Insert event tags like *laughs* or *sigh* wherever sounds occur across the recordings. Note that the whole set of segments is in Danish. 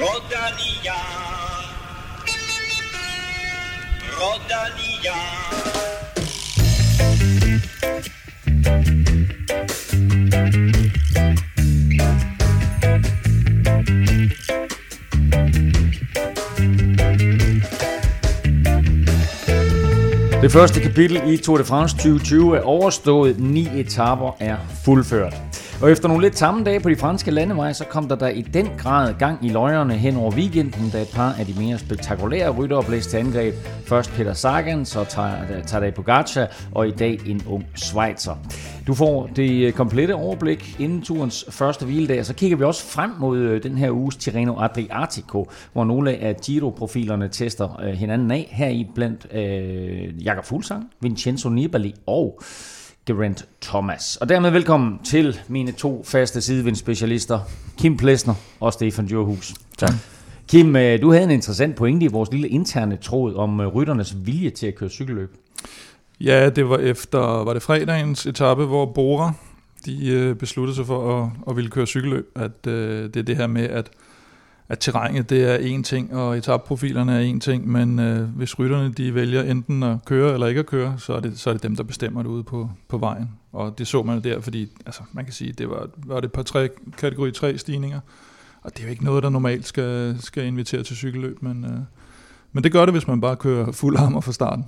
Rodania. Rodania. Det første kapitel i Tour de France 2020 er overstået. Ni etaper er fuldført. Og efter nogle lidt samme dage på de franske landeveje, så kom der der i den grad gang i løjerne hen over weekenden, da et par af de mere spektakulære ryttere blev til angreb. Først Peter Sagan, så Tadej Pogacar, og i dag en ung Schweizer. Du får det øh, komplette overblik inden turens første hviledag, så kigger vi også frem mod øh, den her uges Tirreno Adriatico, hvor nogle af Giro-profilerne tester øh, hinanden af. Her i blandt øh, Jakob Fuglsang, Vincenzo Nibali og Geraint Thomas. Og dermed velkommen til mine to faste sidevindsspecialister, Kim Plesner og Stefan Djurhus. Tak. Kim, øh, du havde en interessant pointe i vores lille interne tråd om rytternes vilje til at køre cykelløb. Ja, det var efter, var det fredagens etape, hvor Bora, de øh, besluttede sig for at, at ville køre cykelløb, at øh, det er det her med, at, at terrænet det er én ting, og etapprofilerne er én ting, men øh, hvis rytterne de vælger enten at køre eller ikke at køre, så er det, så er det dem, der bestemmer det ude på, på vejen. Og det så man der, fordi altså, man kan sige, det var, var det på tre, kategori 3 stigninger, og det er jo ikke noget, der normalt skal, skal invitere til cykelløb, men, øh, men det gør det, hvis man bare kører fuld hammer fra starten.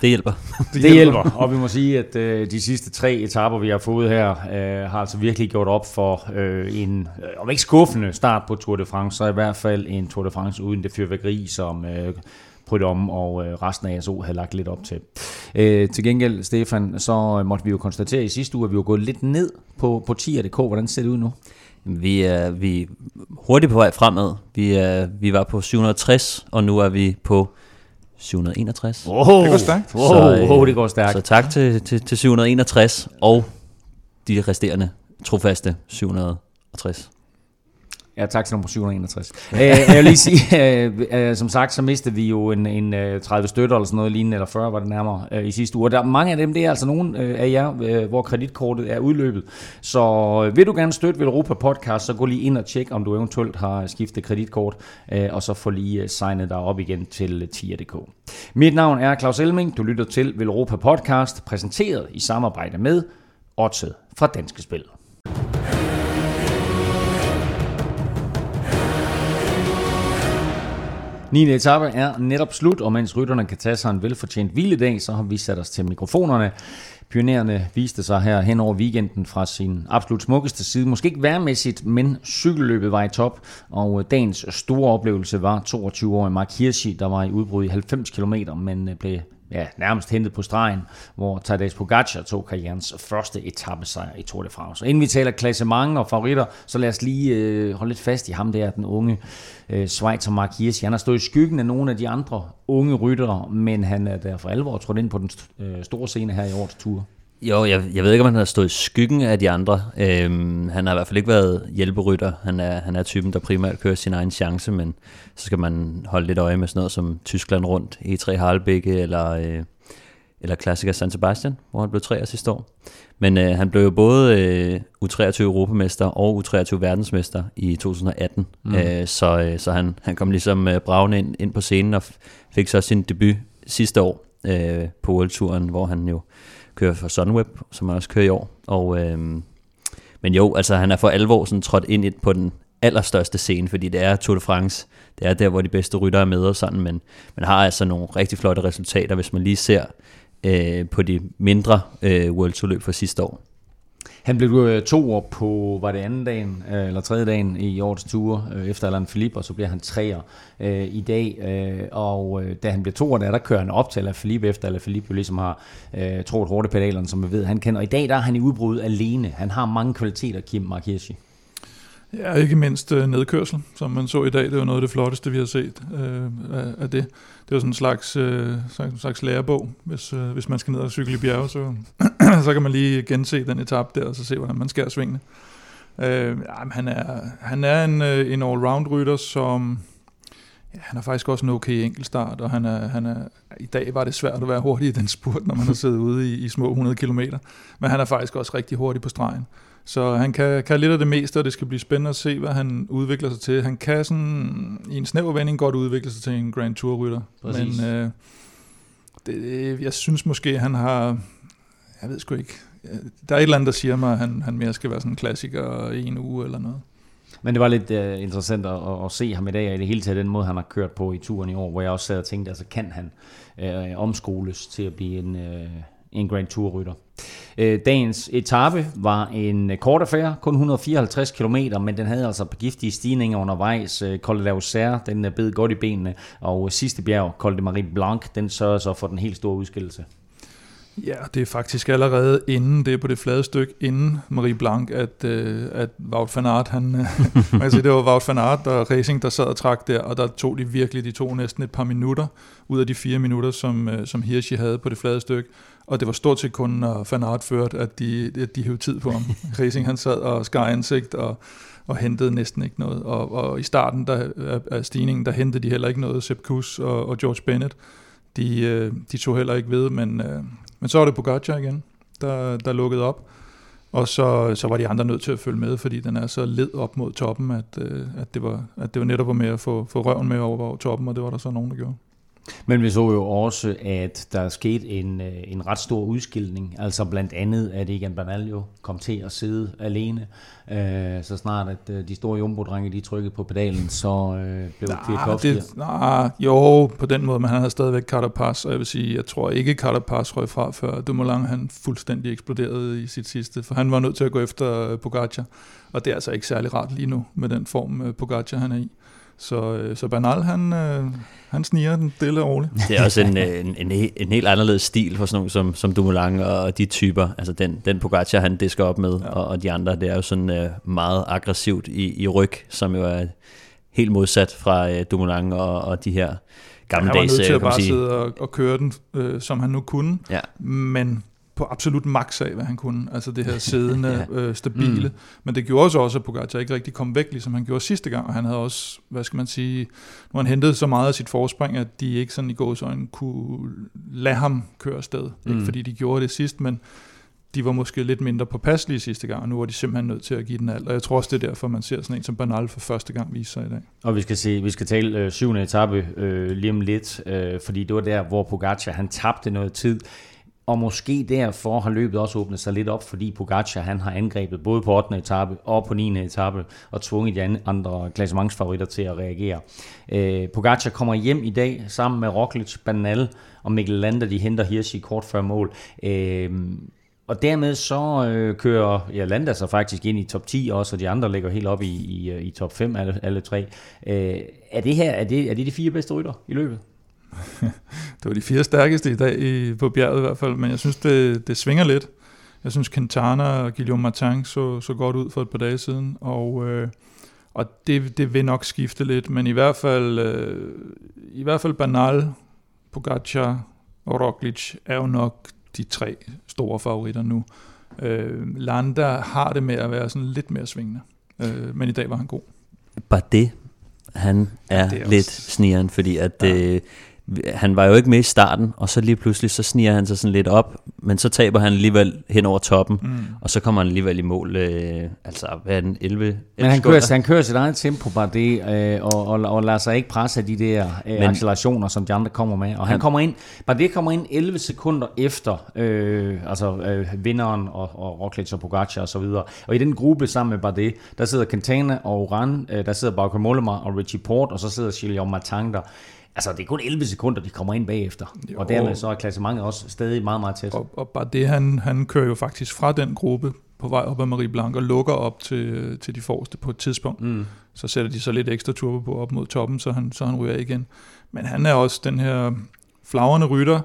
Det hjælper. *laughs* det, det hjælper, og vi må sige, at øh, de sidste tre etapper, vi har fået her, øh, har altså virkelig gjort op for øh, en, øh, om ikke skuffende start på Tour de France, så i hvert fald en Tour de France uden det fyrværkeri, som øh, om og øh, resten af ASO havde lagt lidt op til. Øh, til gengæld, Stefan, så måtte vi jo konstatere i sidste uge, at vi var gået lidt ned på, på 10.dk. Hvordan ser det ud nu? Vi er, vi er hurtigt på vej fremad. Vi, er, vi var på 760, og nu er vi på 761. Oh, det går stærkt. Oh, så, oh, det går stærkt. Så tak til, til, til 761 og de resterende trofaste 760. Ja, tak til nummer 761. øh, jeg vil lige sige, øh, øh, som sagt, så mistede vi jo en, en 30 øh, støtter eller sådan noget lignende, eller 40 var det nærmere øh, i sidste uge. Der der, mange af dem, det er altså nogen øh, af jer, øh, hvor kreditkortet er udløbet. Så øh, vil du gerne støtte Europa Podcast, så gå lige ind og tjek, om du eventuelt har skiftet kreditkort, øh, og så få lige øh, signet dig op igen til øh, TIA.dk. Mit navn er Claus Elming. Du lytter til Europa Podcast, præsenteret i samarbejde med Odset fra Danske Spil. 9. etape er netop slut, og mens rytterne kan tage sig en velfortjent hviledag, så har vi sat os til mikrofonerne. Pionererne viste sig her hen over weekenden fra sin absolut smukkeste side. Måske ikke værmæssigt, men cykelløbet var i top, og øh, dagens store oplevelse var 22-årige Mark Hirschi, der var i udbrud i 90 km, men øh, blev ja, nærmest hentet på stregen, hvor Tadej Pogacar tog karrierens første etappesejr i Tour de France. Og inden vi taler klassement og favoritter, så lad os lige øh, holde lidt fast i ham der, den unge øh, Schweizer Mark Hirschi. Han har stået i skyggen af nogle af de andre unge ryttere, men han er der for alvor trådt ind på den øh, store scene her i årets tur. Jo, jeg, jeg ved ikke, om han har stået i skyggen af de andre. Øhm, han har i hvert fald ikke været hjælperytter. Han er, han er typen, der primært kører sin egen chance, men så skal man holde lidt øje med sådan noget som Tyskland rundt, E3 Harlebække eller, øh, eller klassiker San Sebastian, hvor han blev tre sidste år. Men øh, han blev jo både øh, U23 Europamester og U23 verdensmester i 2018, mm. øh, så, øh, så han, han kom ligesom øh, bravende ind, ind på scenen og fik så sin debut sidste år øh, på World Touren, hvor han jo kører for Sunweb, som også kører i år. Og, øh, men jo, altså han er for alvor sådan trådt ind på den allerstørste scene, fordi det er Tour de France. Det er der, hvor de bedste rytter er med og sådan, men man har altså nogle rigtig flotte resultater, hvis man lige ser øh, på de mindre øh, World Tour løb fra sidste år. Han blev øh, to år på, var det anden dagen, øh, eller tredje dagen i årets ture, øh, efter Alain Philippe, og så bliver han treer øh, i dag. Øh, og da han blev to år, der, der kører han op til Alain Philippe, efter Alain Philippe jo ligesom har øh, troet hårdt pedalerne, som vi ved, han kender. Og i dag der er han i udbrud alene. Han har mange kvaliteter, Kim Markirschi. Ja, ikke mindst øh, nedkørsel, som man så i dag. Det var noget af det flotteste, vi har set øh, af, af det. Det var sådan en slags, øh, slags lærebog. Hvis, øh, hvis man skal ned og cykle i bjerge, så, *laughs* så kan man lige gense den etape der, og så se, hvordan man skærer svingene. Øh, ja, han, er, han er en, øh, en all-round-rytter, som... Ja, han har faktisk også en okay enkeltstart, og han er, han er, i dag var det svært at være hurtig i den spurt, når man har siddet ude i, i små 100 km. Men han er faktisk også rigtig hurtig på stregen. Så han kan, kan lidt af det meste, og det skal blive spændende at se, hvad han udvikler sig til. Han kan sådan i en snæver vending godt udvikle sig til en Grand Tour-rytter. Men øh, det, jeg synes måske, han har... Jeg ved sgu ikke. Der er et eller andet, der siger mig, at han, han mere skal være sådan en klassiker i en uge eller noget. Men det var lidt uh, interessant at, at, se ham i dag, og i det hele taget den måde, han har kørt på i turen i år, hvor jeg også sad og tænkte, altså kan han uh, omskoles til at blive en, uh, en Grand Tour-rytter. Uh, dagens etape var en kort affære, kun 154 km, men den havde altså giftige stigninger undervejs. Uh, Col de l'Auxerre, den bed godt i benene, og sidste bjerg, Col de Marie Blanc, den sørgede så for den helt store udskillelse. Ja, det er faktisk allerede inden, det er på det flade stykke, inden Marie Blanc, at, øh, at Wout van Aert, han, *laughs* man kan sige, det var Wout van Aert og Racing, der sad og trak der, og der tog de virkelig, de tog næsten et par minutter ud af de fire minutter, som, øh, som Hirschi havde på det flade stykke. Og det var stort set kun, når Van Aert førte, at de, at de hævde tid på ham. *laughs* Racing, han sad og skar ansigt og, og hentede næsten ikke noget. Og, og i starten der, af stigningen, der hentede de heller ikke noget, Sepp Kuss og, og George Bennett. De, de tog heller ikke ved, men, men så var det Pogacar igen, der, der lukkede op. Og så, så var de andre nødt til at følge med, fordi den er så led op mod toppen, at, øh, at, det, var, at det var netop med at få, få røven med over, over toppen, og det var der så nogen, der gjorde. Men vi så jo også, at der skete en, øh, en ret stor udskilning. Altså blandt andet, at Egan Bernal jo kom til at sidde alene. Øh, så snart at øh, de store jumbo-drenge, de trykkede på pedalen, så blev Kwiatkowski... Nej, jo, på den måde, men han havde stadigvæk Carapaz, og jeg vil sige, jeg tror ikke Carapaz røg fra, før Dumoulin han fuldstændig eksploderede i sit sidste, for han var nødt til at gå efter Pogacar, og det er altså ikke særlig rart lige nu, med den form Pogacar han er i. Så, øh, så Bernal, han, øh, han sniger den stille og roligt. Det er også en, øh, en, en, en helt anderledes stil for sådan nogle som, som Dumoulin og de typer. Altså den, den Pogacar, han disker op med, ja. og, og de andre, det er jo sådan meget aggressivt i, i ryg, som jo er helt modsat fra Dumoulin og, og de her gamle dags, Han var nødt til at bare sige. sidde og, og køre den, øh, som han nu kunne, ja. men på absolut max af, hvad han kunne. Altså det her *laughs* siddende, ja. øh, stabile. Mm. Men det gjorde så også, at Pogacar ikke rigtig kom væk, ligesom han gjorde sidste gang. Og han havde også, hvad skal man sige, nu han hentede så meget af sit forspring, at de ikke sådan i gåsøjne kunne lade ham køre afsted. Mm. Ikke fordi de gjorde det sidst, men de var måske lidt mindre påpasselige sidste gang, og nu var de simpelthen nødt til at give den alt. Og jeg tror også, det er derfor, man ser sådan en som Bernal for første gang vise sig i dag. Og vi skal, se, vi skal tale øh, syvende etape øh, lige om lidt, øh, fordi det var der, hvor Pogacar han tabte noget tid. Og måske derfor har løbet også åbnet sig lidt op, fordi Pogacar han har angrebet både på 8. etape og på 9. etape og tvunget de andre klassementsfavoritter til at reagere. Øh, Pogacar kommer hjem i dag sammen med Roglic, Banal og Mikkel Lander, de henter Hirschi kort før mål. Øh, og dermed så øh, kører ja, Landa sig faktisk ind i top 10 også, og de andre ligger helt op i, i, i top 5, alle, alle tre. Øh, er det her er det, er det de fire bedste rytter i løbet? Det var de fire stærkeste i dag i, på bjerget i hvert fald, men jeg synes, det, det svinger lidt. Jeg synes, Quintana og Guillaume Martin så, så godt ud for et par dage siden, og, øh, og det, det vil nok skifte lidt, men i hvert fald, øh, i hvert fald Banal, Pogacar og Roglic er jo nok de tre store favoritter nu. Øh, Landa har det med at være sådan lidt mere svingende, øh, men i dag var han god. Bare det, han er, ja, er lidt snigeren, fordi at ja. øh, han var jo ikke med i starten, og så lige pludselig, så sniger han sig sådan lidt op, men så taber han alligevel hen over toppen, mm. og så kommer han alligevel i mål, øh, altså hvad er den, 11 Men han kører, han kører sit eget tempo bare det, øh, og, og, og lader sig ikke presse af de der øh, men, accelerationer, som de andre kommer med, og han, han kommer ind, bare det kommer ind 11 sekunder efter, øh, altså øh, vinderen og, og Roglic og Pogacar og så videre, og i den gruppe sammen med Bardet, der sidder Quintana og Oran, øh, der sidder Bauke Mollema og Richie Port, og så sidder Gilles Martin der, Altså, det er kun 11 sekunder, de kommer ind bagefter. Jo. Og dermed så er klassementet også stadig meget, meget tæt. Og, og bare det, han, han kører jo faktisk fra den gruppe på vej op ad Marie Blanc og lukker op til, til de forreste på et tidspunkt. Mm. Så sætter de så lidt ekstra turbo på op mod toppen, så han, så han ryger igen. Men han er også den her flagrende rytter,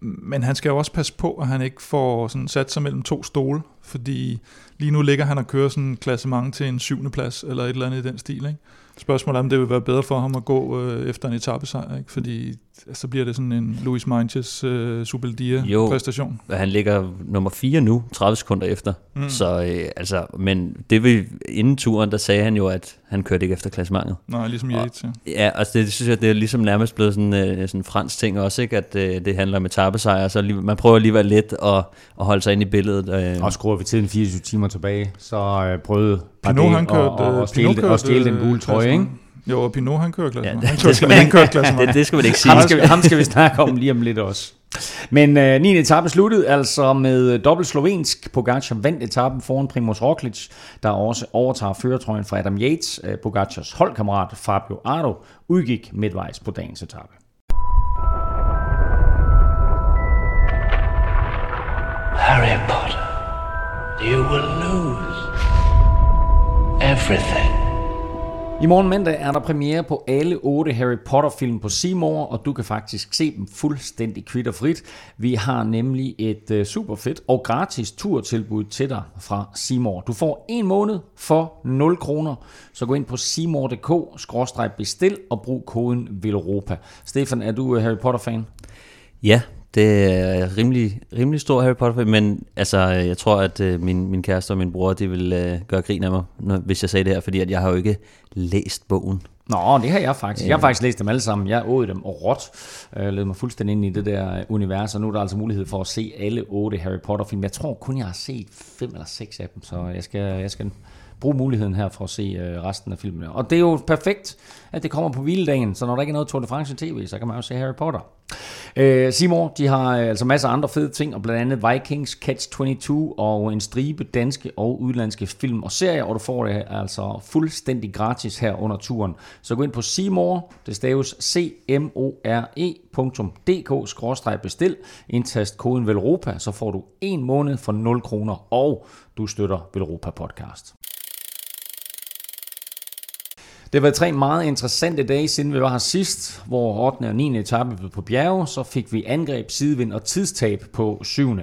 men han skal jo også passe på, at han ikke får sådan sat sig mellem to stole, fordi lige nu ligger han og kører sådan en klassement til en syvende plads, eller et eller andet i den stil, ikke? Spørgsmålet er, om det vil være bedre for ham at gå øh, efter en etappesejr, ikke? fordi så bliver det sådan en Louis Manches øh, Superdia-præstation. Jo, han ligger nummer 4 nu, 30 sekunder efter. Mm. Så, øh, altså, men det vil, inden turen, der sagde han jo, at han kørte ikke efter klassementet. Nej, ligesom Yates, ja. Ja, altså det, det synes jeg, det er ligesom nærmest blevet sådan øh, sådan en fransk ting også, ikke? at øh, det handler om etappesejr, så lige, man prøver alligevel lidt at, at holde sig ind i billedet. Øh. Og skruer vi tiden 24 timer tilbage, så øh, prøvede Pinot, han kørte, og, og, og stjæle, Pinot og stjæle den gule trøje, ikke? Jo, og Pinot han kører klasse. Ja, det- han det kørte, skal man han ikke- kørte *laughs* klasse. det, det skal man ikke sige. Ham skal, vi, ham skal vi snakke om lige om lidt også. Men øh, 9. etape sluttede altså med øh, dobbelt slovensk. Pogacar vandt etappen foran Primoz Roglic, der også overtager føretrøjen fra Adam Yates. Øh, Pogacars holdkammerat Fabio Ardo udgik midtvejs på dagens etape. Harry Potter, you will lose everything. I morgen mandag er der premiere på alle otte Harry Potter-film på Seymour, og du kan faktisk se dem fuldstændig kvitterfrit. Vi har nemlig et øh, super fedt og gratis turtilbud til dig fra Seymour. Du får en måned for 0 kroner, så gå ind på seymour.dk-bestil og brug koden VILEUROPA. Stefan, er du øh, Harry Potter-fan? Ja, det er rimelig, rimelig stor Harry Potter film, men altså, jeg tror, at øh, min, min kæreste og min bror, de vil øh, gøre grin af mig, når, hvis jeg sagde det her, fordi at jeg har jo ikke læst bogen. Nå, det har jeg faktisk. Jeg har faktisk læst dem alle sammen. Jeg åd dem og råt. Jeg ledte mig fuldstændig ind i det der univers, og nu er der altså mulighed for at se alle otte Harry Potter-film. Jeg tror kun, jeg har set fem eller seks af dem, så jeg skal, jeg skal bruge muligheden her for at se øh, resten af filmene. Og det er jo perfekt, at det kommer på hviledagen, så når der ikke er noget Tour de France tv, så kan man jo se Harry Potter. Øh, Simon, de har øh, altså masser af andre fede ting, og blandt andet Vikings, Catch 22 og en stribe danske og udlandske film og serier, og du får det altså fuldstændig gratis her under turen. Så gå ind på Seymour, det staves c m o r e.dk-bestil, indtast koden VELROPA, så får du en måned for 0 kroner, og du støtter Velropa Podcast. Det var tre meget interessante dage, siden vi var her sidst, hvor 8. og 9. etape blev på bjerge, så fik vi angreb, sidevind og tidstab på 7.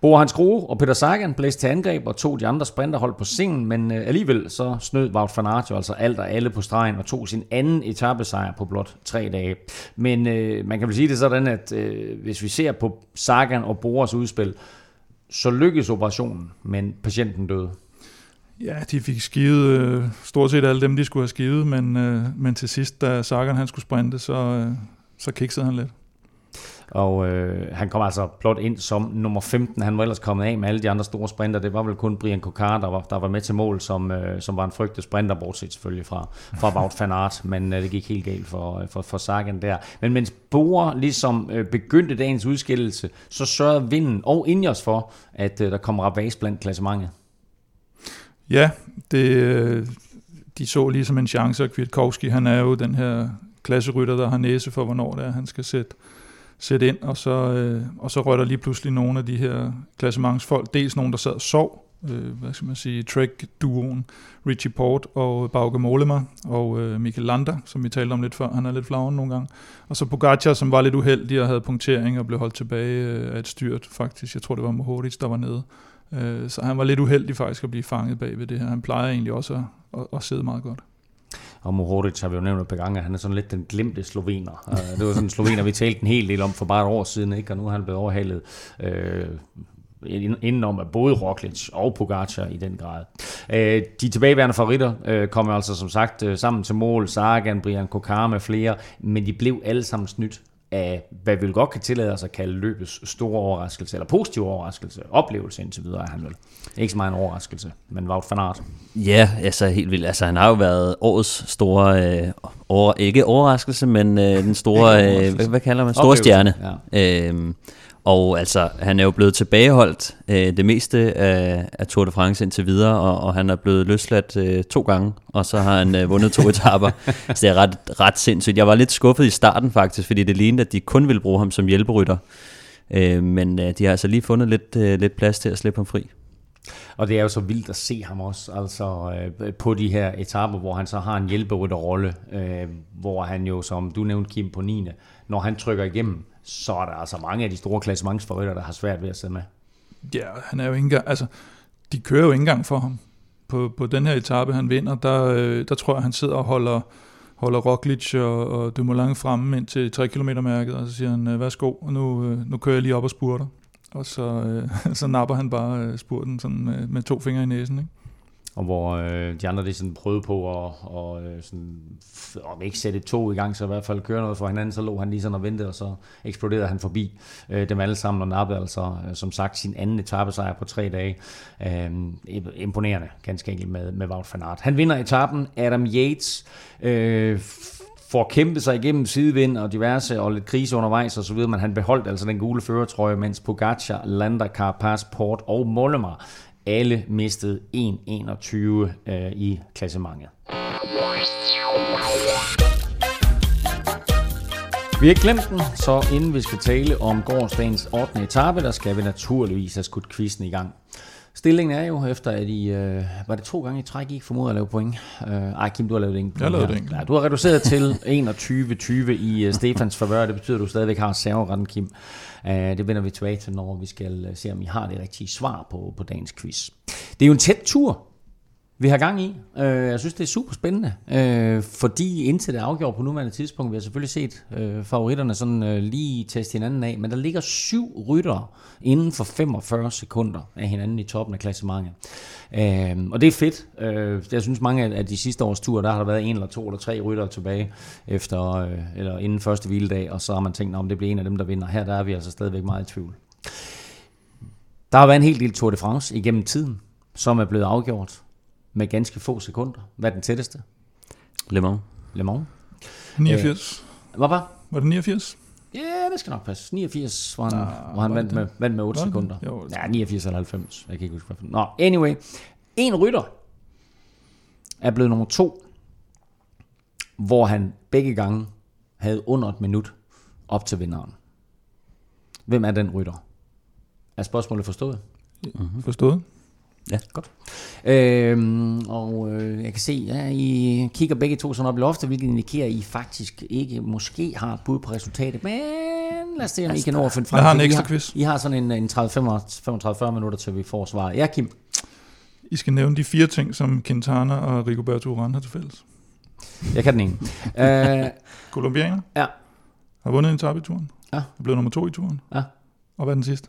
Bo Hans Grohe og Peter Sagan blæste til angreb og tog de andre sprinterhold på sengen, men øh, alligevel så snød Wout van Aert jo altså alt og alle på stregen og tog sin anden etappesejr på blot tre dage. Men øh, man kan vel sige det sådan, at øh, hvis vi ser på Sagan og Boras udspil, så lykkedes operationen, men patienten døde. Ja, de fik skivet øh, stort set alle dem, de skulle have skivet, men, øh, men til sidst, da Sagan han skulle sprinte, så, øh, så kiksede han lidt. Og øh, han kom altså blot ind som nummer 15. Han var ellers kommet af med alle de andre store sprinter. Det var vel kun Brian Kokar, der var, der var med til mål, som, øh, som var en frygtet sprinter, bortset selvfølgelig fra, fra Wout van Aert. Men øh, det gik helt galt for, øh, for, for Sagan der. Men mens Bora ligesom øh, begyndte dagens udskillelse, så sørgede vinden og Ingers for, at øh, der kom rabas blandt klassementet. Ja, det, øh, de så ligesom en chance, og Kwiatkowski, han er jo den her klasserytter, der har næse for, hvornår det er, han skal sætte, sætte ind, og så, øh, og så røg der lige pludselig nogle af de her klassementsfolk, dels nogen, der sad og sov, øh, hvad skal man sige, Trek-duoen, Richie Port og Bauke Mollema, og øh, Michael Lander, som vi talte om lidt før, han er lidt flagrende nogle gange, og så Pogacar, som var lidt uheldig og havde punktering og blev holdt tilbage øh, af et styrt, faktisk, jeg tror det var Mohoric, der var nede, Øh, Øh, så han var lidt uheldig faktisk at blive fanget bag ved det her. Han plejer egentlig også at, at, at sidde meget godt. Og Mohoric har vi jo nævnt et par gange, at han er sådan lidt den glemte slovener. Øh, det var sådan en slovener, vi talte en hel del om for bare et år siden, ikke? og nu er han blevet overhalet øh, indenom af både Roglic og Pogacar i den grad. Øh, de tilbageværende favoritter øh, kom altså som sagt øh, sammen til mål, Sagan, Brian Kokar med flere, men de blev alle sammen snydt af, hvad vi godt kan tillade os at kalde løbets store overraskelse, eller positiv overraskelse, oplevelse indtil videre er han vel. Ikke så meget en overraskelse, men Wout van Aert. Ja, altså helt vildt. Altså han har jo været årets store, øh, over, ikke overraskelse, men øh, den store, øh, hvad, hvad kalder man, store Oplevelse, stjerne. ja. Øhm, og altså, han er jo blevet tilbageholdt øh, det meste af, af Tour de France indtil videre, og, og han er blevet løsladt øh, to gange, og så har han øh, vundet to *laughs* etaper. så det er ret, ret sindssygt. Jeg var lidt skuffet i starten faktisk, fordi det lignede, at de kun ville bruge ham som hjælperytter. Øh, men øh, de har altså lige fundet lidt, øh, lidt plads til at slippe ham fri. Og det er jo så vildt at se ham også, altså øh, på de her etaper, hvor han så har en hjælperytterrolle, øh, hvor han jo, som du nævnte, Kim, på 9. Når han trykker igennem, så er der altså mange af de store klassementsforrytter, der har svært ved at sidde med. Ja, han er jo ikke engang, altså, de kører jo ikke engang for ham. På, på den her etape, han vinder, der, øh, der tror jeg, han sidder og holder, holder Roglic og, og Dumoulin fremme ind til 3 km mærket, og så siger han, øh, værsgo, og nu, øh, nu kører jeg lige op og spurter. Og så, øh, *laughs* så napper han bare øh, spurten sådan med, med to fingre i næsen. Ikke? Og hvor øh, de andre de sådan prøvede på at og, øh, sådan, om ikke sætte to i gang, så i hvert fald køre noget for hinanden, så lå han lige sådan og ventede, og så eksploderede han forbi øh, dem alle sammen, og nappede altså, øh, som sagt, sin anden etappesejr på tre dage. Øh, imponerende, ganske enkelt med, med Wout van Aert. Han vinder etappen, Adam Yates øh, får kæmpet sig igennem sidevind og diverse og lidt krise undervejs og så videre, men han beholdt altså den gule førertrøje, mens Pogacar, Landa, Carapaz, Port og Mollema alle mistede 1.21 øh, i klassementet. Vi har glemt den, så inden vi skal tale om gårdsdagens 8. etape, der skal vi naturligvis have skudt quizzen i gang. Stillingen er jo efter, at I, øh, var det to gange i træk, I ikke formoder at lave point? Øh, ej, Kim, du har lavet en Jeg lavet det Ja, du har reduceret til *laughs* 21-20 i uh, Stefans favør. Det betyder, at du stadigvæk har serveretten, Kim. Uh, det vender vi tilbage til, når vi skal uh, se, om I har det rigtige svar på, på dagens quiz. Det er jo en tæt tur, vi har gang i. Øh, jeg synes, det er super spændende, øh, fordi indtil det er afgjort på nuværende tidspunkt, vi har selvfølgelig set øh, favoritterne sådan øh, lige teste hinanden af, men der ligger syv ryttere inden for 45 sekunder af hinanden i toppen af klassementet. Øhm, og det er fedt. Øh, jeg synes, mange af de sidste års ture, der har der været en eller to eller tre ryttere tilbage efter, øh, eller inden første hviledag, og så har man tænkt, om det bliver en af dem, der vinder. Her der er vi altså stadigvæk meget i tvivl. Der har været en hel del Tour de France igennem tiden, som er blevet afgjort med ganske få sekunder. Hvad er den tætteste? Le Mans. Le Mans. 89. Øh, hvad var? Var det 89? Ja, det skal nok passe. 89, hvor han, ah, hvor han vandt, med, vandt med 8 var sekunder. Jo, ja, 89 eller 90. Jeg kan ikke huske, hvad Nå, anyway. En rytter er blevet nummer to, hvor han begge gange havde under et minut op til vinderen. Hvem er den rytter? Er spørgsmålet forstået? Mm-hmm. Forstået. Ja, godt. Øhm, og øh, jeg kan se, at ja, I kigger begge to sådan op i loftet, hvilket indikerer, at I faktisk ikke måske har et bud på resultatet. Men lad os se, om I kan nå at finde frem. Jeg har en ekstra quiz. I har sådan en, en 30-35 minutter, til vi får svar. Ja, Kim? I skal nævne de fire ting, som Quintana og Rigoberto Urán har til fælles. Jeg kan den ene. uh, *laughs* Colombianer? Ja. Har vundet en etape i turen. Ja. Er blevet nummer to i turen. Ja. Og hvad er den sidste?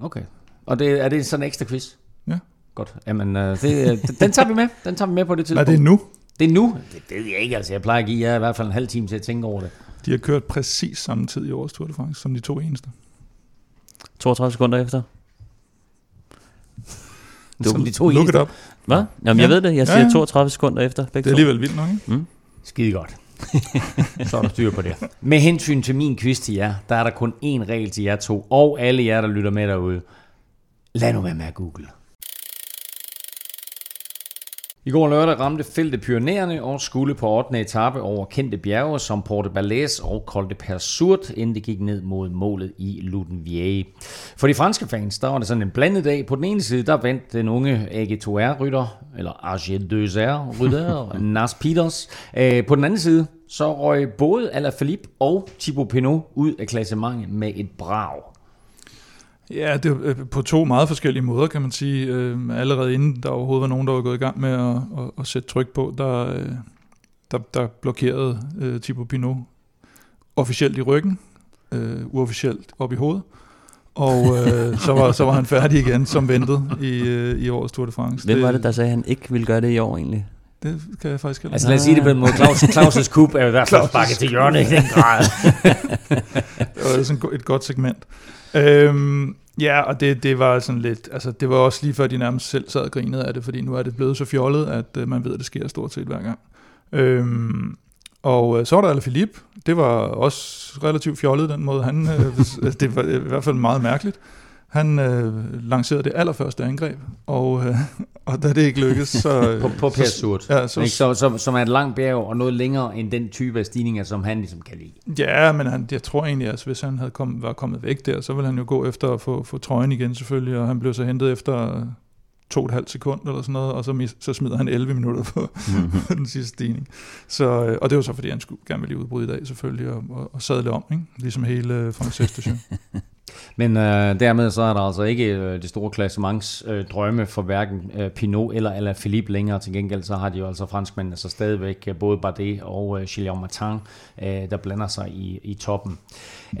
Okay. Og det, er det sådan en ekstra quiz? Ja. Godt. Jamen, øh, det, den tager vi med. Den tager vi med på det *laughs* tidspunkt. Er det nu? Det er nu. Det ved jeg ikke. Altså, jeg plejer at give jer i hvert fald en halv time til at tænke over det. De har kørt præcis samme tid i årets Tour de France, som de to eneste. 32 sekunder efter. Du, som de to Look eneste. it up. Hvad? Jamen, ja. jeg ved det. Jeg siger ja, ja. 32 sekunder efter. Begge det er alligevel vildt nok, ikke? Mm. Skide godt. *laughs* så er der styr på det. Med hensyn til min quiz til jer, der er der kun én regel til jer to, og alle jer, der lytter med derude. Lad nu være med at google. I går lørdag ramte feltet Pyreneerne og skulle på 8. etape over kendte bjerge som Porte Balais og Col de Persurt, inden det gik ned mod målet i Ludenvier. For de franske fans, der var det sådan en blandet dag. På den ene side, der vandt den unge AG2R-rytter, eller AG2R-rytter, *laughs* Nas Peters. Øh, på den anden side, så røg både Alaphilippe og Thibaut Pinot ud af klassementet med et brag. Ja, det øh, på to meget forskellige måder, kan man sige. Øh, allerede inden der overhovedet var nogen, der var gået i gang med at, at, at sætte tryk på, der, øh, der, der blokerede uh, Thibaut Pinot officielt i ryggen, uh, uofficielt op i hovedet. Og uh, så, var, så var han færdig igen, som ventet i, uh, i årets Tour de France. Hvem var det, der sagde, at han ikke ville gøre det i år egentlig? Det kan jeg faktisk ikke. Altså lad os sige det på en måde. Claus, Claus' kub er i hvert fald bakket til hjørne i den grad. *laughs* det var sådan et godt segment. Øhm, ja, og det, det var sådan lidt, altså det var også lige før de nærmest selv sad og grinede af det, fordi nu er det blevet så fjollet, at øh, man ved, at det sker stort set hver gang. Øhm, og øh, så var der Alain Philippe. Det var også relativt fjollet, den måde han... Øh, *laughs* det var i hvert fald meget mærkeligt. Han øh, lancerede det allerførste angreb, og, øh, og da det ikke lykkedes, så... på på Persurt, ja, så, så, så, som er et langt bjerg, og noget længere end den type af stigninger, som han ligesom kan lide. Ja, men han, jeg tror egentlig, at hvis han havde kom, var kommet væk der, så ville han jo gå efter at få, få trøjen igen selvfølgelig, og han blev så hentet efter to og et halvt sekund eller sådan noget, og så, så smider han 11 minutter på, mm-hmm. den sidste stigning. Så, øh, og det var så, fordi han skulle gerne ville udbryde i dag selvfølgelig, og, og, og sadle om, ikke? ligesom hele Frances station. *laughs* Men øh, dermed så er der altså ikke øh, det store klassements øh, drømme for hverken øh, Pinot eller, eller Philippe længere. Til gengæld så har de jo altså franskmændene så stadigvæk øh, både Bardet og øh, Gilles Martin, øh, der blander sig i, i toppen.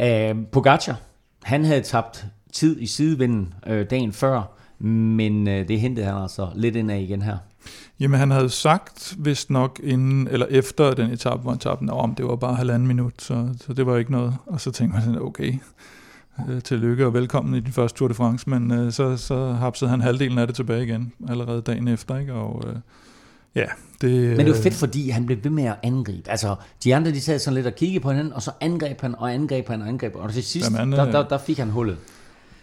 Øh, Pogacar, han havde tabt tid i sidevinden øh, dagen før, men øh, det hentede han altså lidt ind af igen her. Jamen han havde sagt, hvis nok inden, eller efter den etape, hvor han tabte om, det var bare halvanden minut, så, så det var ikke noget. Og så tænkte man sådan, okay, øh, tillykke og velkommen i din første Tour de France, men øh, så, så hapsede han halvdelen af det tilbage igen, allerede dagen efter, ikke? Og øh, ja, det... Men det var fedt, fordi han blev ved med at angribe. Altså, de andre, de sad sådan lidt og kiggede på hinanden, og så angreb han, og angreb han, og angreb, og til sidst, Jamen, han, der, øh, der, der fik han hullet.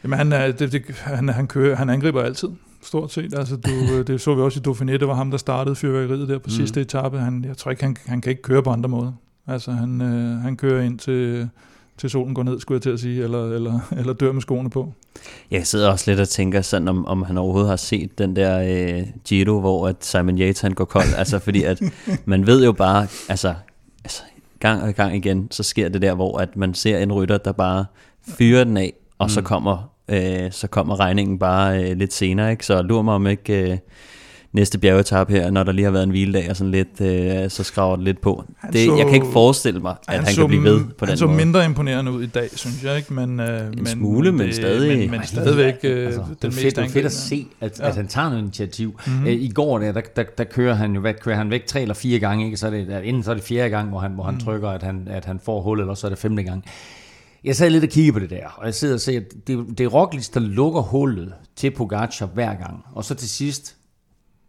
Jamen han, er, det, det, han, han, kører, han angriber altid, stort set. Altså, du, *laughs* det så vi også i Dauphiné, det var ham, der startede fyrværkeriet der på mm. sidste etape. Han, jeg tror ikke, han, han kan ikke køre på andre måder. Altså, han, øh, han kører ind til, til solen går ned, skulle jeg til at sige, eller, eller, *laughs* eller dør med skoene på. Jeg sidder også lidt og tænker sådan, om, om han overhovedet har set den der øh, Giro, hvor at Simon Yates han går kold. altså fordi at *laughs* man ved jo bare, altså, altså gang og gang igen, så sker det der, hvor at man ser en rytter, der bare fyrer den af, og mm. så kommer øh, så kommer regningen bare øh, lidt senere, ikke? Så lur mig om ikke øh, næste bjergetap her, når der lige har været en hviledag og sådan lidt, øh, så skraver det lidt på. Det, så, jeg kan ikke forestille mig, at han, han kan blive ved på den han så måde. mindre imponerende ud i dag, synes jeg ikke, men, øh, En men, smule, men det, stadig- Men, men stadigvæk øh, altså, den det er mest fedt, det fedt at se, at, Ja. at han tager noget initiativ. Mhm. Mm-hmm. I går der, der, der, der kører han jo hvad, kører han væk tre eller fire gange, ikke? så er det, enten så er det fjerde gang, hvor han, hvor han Mhm. trykker, at han, at han får hul, eller så er det femte gang. Jeg sad lidt og kiggede på det der, og jeg sidder og ser, at det, det er Roglic, der lukker hullet til Pogacar hver gang. Og så til sidst,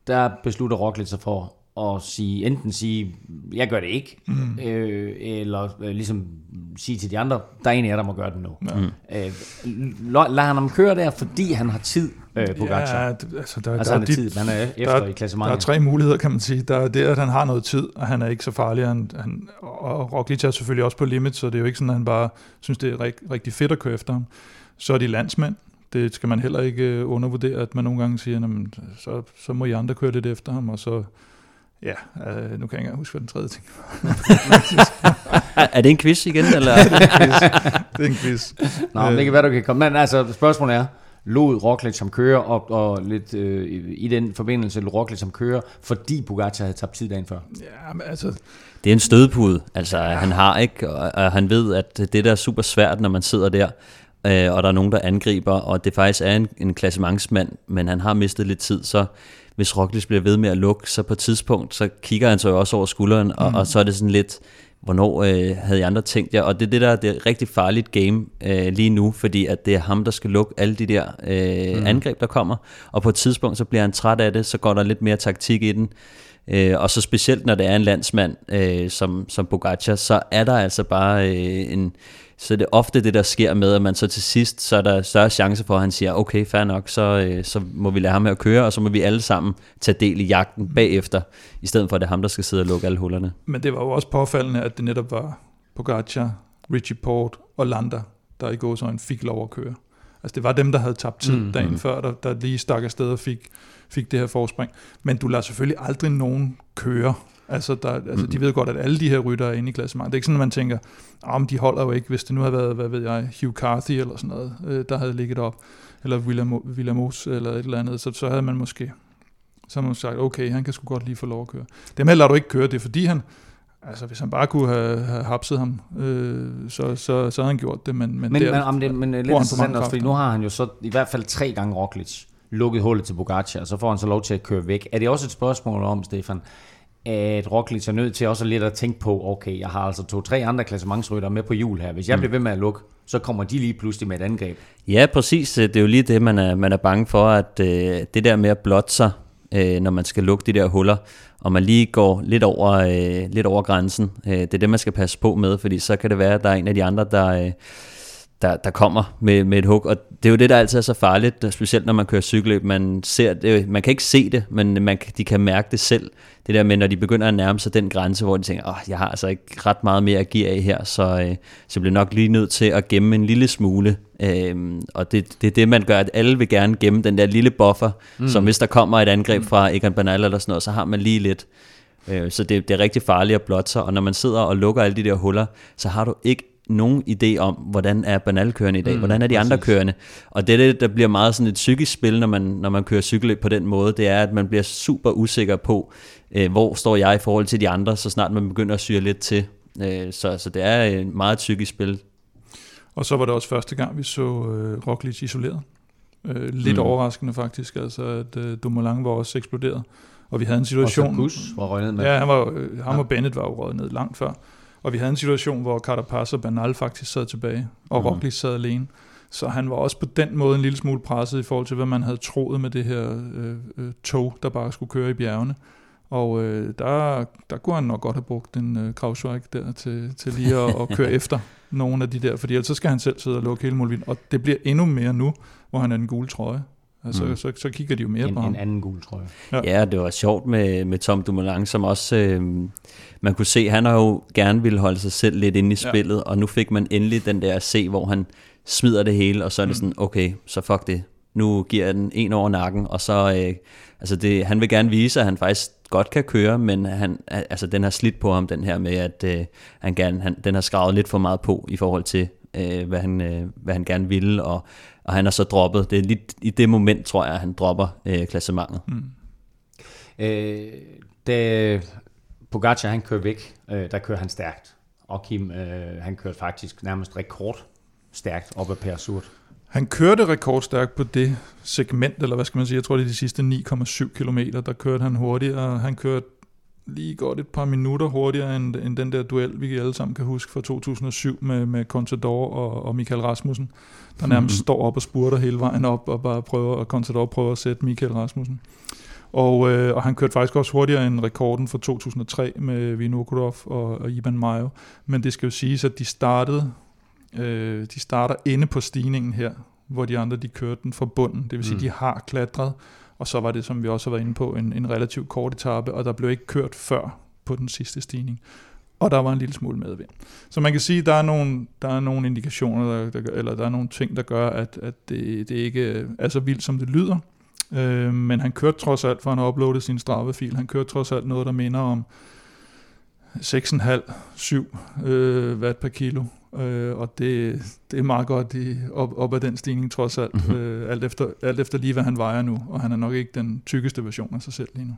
der beslutter Roglic sig for at sige, enten sige, jeg gør det ikke, mm. øh, eller øh, ligesom sige til de andre, der er en af jer, der må gøre det nu. Ja. Øh, lad lad han ham køre der, fordi han har tid, øh, Pogacar. Ja, det, altså, der, Altså der, han er de- tid, han er efter der, i der er klassementet. tre muligheder, kan man sige. Der er det, at han har noget tid, og han er ikke så farlig. Han, han, og Roglic er selvfølgelig også på limit, så det er jo ikke sådan, at han bare synes, det er rig, rigtig fedt at køre efter ham. Så er de landsmænd. Det skal man heller ikke øh, undervurdere, at man nogle gange siger, "Jamen, så, så må I andre køre lidt efter ham, og så, ja, øh, nu kan jeg ikke huske, hvad den tredje ting *laughs* Er, er det en quiz igen, eller? *laughs* Det er en quiz. Nå, men det kan være, du kan komme. Men altså, spørgsmålet er, lod Roglic som kører, og, og lidt øh, i- den forbindelse lod Roglic som kører, fordi Pogacar havde tabt tid dagen før. Ja, men altså, Det er en stødpude, altså han har ikke, og, og han ved, at det der er super svært, når man sidder der, øh, og der er nogen, der angriber, og det faktisk er en, en klassementsmand, men han har mistet lidt tid, så hvis Roglic bliver ved med at lukke, så på et tidspunkt, så kigger han så jo også over skulderen, og, og så er det sådan lidt, hvornår øh, havde I andre tænkt jer? Og det er det der, det er rigtig farligt game øh, lige nu, fordi at det er ham, der skal lukke alle de der øh, mm. angreb, der kommer, og på et tidspunkt, så bliver han træt af det, så går der lidt mere taktik i den, Øh, og så specielt når det er en landsmand øh, som, som Pogacar, så er der altså bare øh, en... Så er det ofte det, der sker med, at man så til sidst, så er der større chance for, at han siger, okay, fair nok, så, øh, så må vi lade ham her at køre, og så må vi alle sammen tage del i jagten bagefter, i stedet for at det er ham, der skal sidde og lukke alle hullerne. Men det var jo også påfaldende, at det netop var Pogacar, Richie Port og Landa, der i gåsøjne fik lov at køre. Altså det var dem, der havde tabt tid Mm, mm, dagen før, der, der lige stak afsted og fik, fik det her forspring. Men du lader selvfølgelig aldrig nogen køre. Altså, der, altså de ved godt, at alle de her rytter er inde i klassementet. Det er ikke sådan, at man tænker, om de holder jo ikke, hvis det nu havde været, hvad ved jeg, Hugh Carthy eller sådan noget, øh, der havde ligget op, eller William, Williamos eller et eller andet, så, så havde man måske så havde man sagt, okay, han kan sgu godt lige få lov at køre. Dem her lader du ikke køre, det er fordi han, altså hvis han bare kunne have, have hapset ham, øh, så, så, så havde han gjort det, men, men, Men, der, men, om det, men øh, lidt bruger han for interessant også, fordi nu har han jo så i hvert fald tre gange Roglic lukket hullet til Pogacar, og så får han så lov til at køre væk. Er det også et spørgsmål om, Stefan, at Roglic er nødt til også lidt at tænke på, okay, jeg har altså to-tre andre klassementsrytter med på jul her. Hvis jeg bliver ved med at lukke, så kommer de lige pludselig med et angreb. Ja, præcis. Det er jo lige det, man er, man er bange for, at øh, det der med at blotte sig, øh, når man skal lukke de der huller, og man lige går lidt over, øh, lidt over grænsen. Øh, det er det, man skal passe på med, fordi så kan det være, at der er en af de andre, der, øh, der, der kommer med, med et hug. Og det er jo det, der altid er så farligt, specielt når man kører cykelløb. Man, ser det, man kan ikke se det, men man, de kan mærke det selv. Det der med, når de begynder at nærme sig den grænse, hvor de tænker, åh, jeg har altså ikke ret meget mere at give af her, så, øh, så bliver nok lige nødt til at gemme en lille smule. Øhm, og det, det er det, man gør, at alle vil gerne gemme den der lille buffer, mm. som hvis der kommer et angreb fra Egan Bernal eller sådan noget, så har man lige lidt. Øh, så det, det er rigtig farligt at blotte sig, og når man sidder og lukker alle de der huller, så har du ikke nogen idé om, hvordan er Bernal kørende i dag, mm, hvordan er de andre kørende. Og det er det, der bliver meget sådan et psykisk spil, når man, når man kører cykelløb på den måde, det er, at man bliver super usikker på, øh, hvor står jeg i forhold til de andre, så snart man begynder at syre lidt til. Øh, så, så det er et meget psykisk spil. Og så var det også første gang, vi så øh, Roglic isoleret. Øh, lidt Mm. overraskende faktisk, altså at øh, Dumoulin var også eksploderet. Og vi havde en situation... Og Gus var røget med. Ja, han var, øh, ham og Bennett var jo røget ned langt før. Og vi havde en situation, hvor Carapaz og Bernal faktisk sad tilbage, og mm. Roglic sad alene. Så han var også på den måde en lille smule presset i forhold til, hvad man havde troet med det her øh, øh, tog, der bare skulle køre i bjergene. Og øh, der, der kunne han nok godt have brugt en øh, Krausweig der til, til lige at, at køre *laughs* efter nogle af de der, fordi ellers så skal han selv sidde og lukke hele målvind. Og det bliver endnu mere nu, hvor han er den gule trøje. Altså, mm. så, så kigger de jo mere en, på ham. En anden gul trøje. Ja. ja, det var sjovt med, med Tom Dumoulin, som også, øh, man kunne se, han har jo gerne ville holde sig selv lidt inde i spillet, ja. og nu fik man endelig den der at se, hvor han smider det hele, og så er det mm. sådan, okay, så fuck det. Nu giver jeg den en over nakken, og så, øh, altså det, han vil gerne vise, at han faktisk godt kan køre, men han, altså den har slidt på ham, den her med, at øh, han gerne, han, den har skravet lidt for meget på i forhold til, øh, hvad, han, øh, hvad han gerne ville, og, og han har så droppet. Det er lidt i det moment, tror jeg, at han dropper øh, klassementet. Mm. Øh, da Pogacar han kører væk, øh, der kører han stærkt. Og Kim, øh, han kørte faktisk nærmest rekord stærkt op ad Per Surt. Han kørte rekordstærkt på det segment, eller hvad skal man sige, jeg tror det er de sidste 9,7 km, der kørte han hurtigere. Han kørte lige godt et par minutter hurtigere end, end den der duel, vi alle sammen kan huske fra 2007 med, med Contador og, og Michael Rasmussen, der *laughs* nærmest mm-hmm. står op og spurter hele vejen op og bare prøver, og Contador prøver at sætte Michael Rasmussen. Og, øh, og han kørte faktisk også hurtigere end rekorden fra 2003 med Vinokurov og, og Iban Mayo. Men det skal jo siges, at de startede øh, de starter inde på stigningen her, hvor de andre de kørte den fra bunden. Det vil sige, mm. de har klatret, og så var det, som vi også har været inde på, en, en relativt kort etape, og der blev ikke kørt før på den sidste stigning. Og der var en lille smule medvind. Så man kan sige, at der er nogle, der er nogle indikationer, der, der, eller der er nogle ting, der gør, at, at det, det ikke er så vildt, som det lyder. Øh, men han kørte trods alt, for han har uploadet sin Strava-fil, han kørte trods alt noget, der minder om 6,5-7 øh, watt per kilo. Øh, og det, det er meget godt i, op, op ad den stigning trods alt, mm-hmm. øh, alt, efter, alt efter lige hvad han vejer nu, og han er nok ikke den tykkeste version af sig selv lige nu.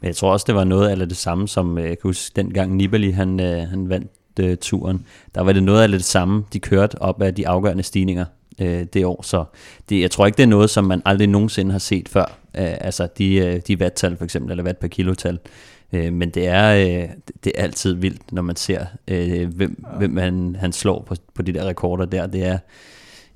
Men jeg tror også, det var noget af det samme, som øh, jeg kan huske, dengang Nibali han, øh, han vandt øh, turen, der var det noget af det samme, de kørte op af de afgørende stigninger øh, det år, så det, jeg tror ikke, det er noget, som man aldrig nogensinde har set før, øh, altså de, øh, de watt-tal for eksempel, eller watt per kilotal, Øh, men det er, øh, det er altid vildt, når man ser, øh, hvem, ja. hvem han, han slår på, på de der rekorder der. Det er,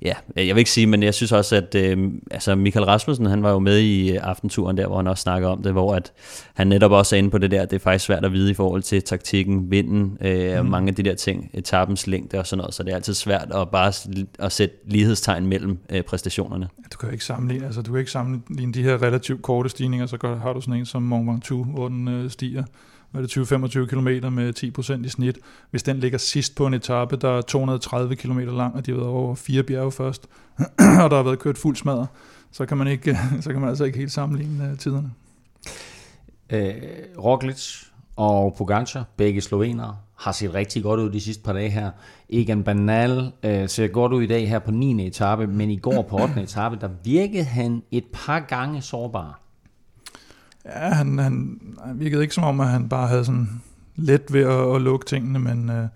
ja, jeg vil ikke sige, men jeg synes også, at øh, altså Michael Rasmussen, han var jo med i øh, aftenturen der, hvor han også snakker om det, hvor at han netop også er inde på det der, det er faktisk svært at vide i forhold til taktikken, vinden, øh, mm. og mange af de der ting, etapens længde og sådan noget, så det er altid svært at bare at sætte lighedstegn mellem øh, præstationerne. Du kan jo ikke sammenligne, altså du kan ikke sammenligne de her relativt korte stigninger, så har du sådan en som Mont Ventoux, hvor den øh, stiger hvad er det 20-25 km med 10% i snit. Hvis den ligger sidst på en etape, der er 230 km lang, og de har været over fire bjerge først, *clears throat* og der har været kørt fuld smadder, så kan man, ikke, *laughs* så kan man altså ikke helt sammenligne øh, tiderne. Øh, Roglic og Pogacar, begge slovenere, har set rigtig godt ud de sidste par dage her. Egan Banal øh, ser godt ud i dag her på 9. etape, men i går på 8. etape, der virkede han et par gange sårbar. Ja, han, han, han virkede ikke som om, at han bare havde sådan let ved at, at lukke tingene, men øh,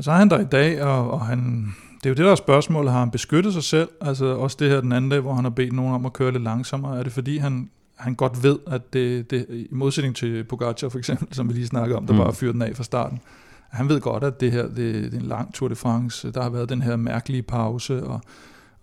så er han der i dag, og, og han, det er jo det, der er spørgsmålet. Har han beskyttet sig selv? Altså også det her den anden dag, hvor han har bedt nogen om at køre lidt langsommere. Er det fordi, han, han godt ved, at det, det i modsætning til Pogacar for eksempel, som vi lige snakkede om, der mm. bare fyrede den af fra starten. Han ved godt, at det her det, det er en lang Tour de France. Der har været den her mærkelige pause, og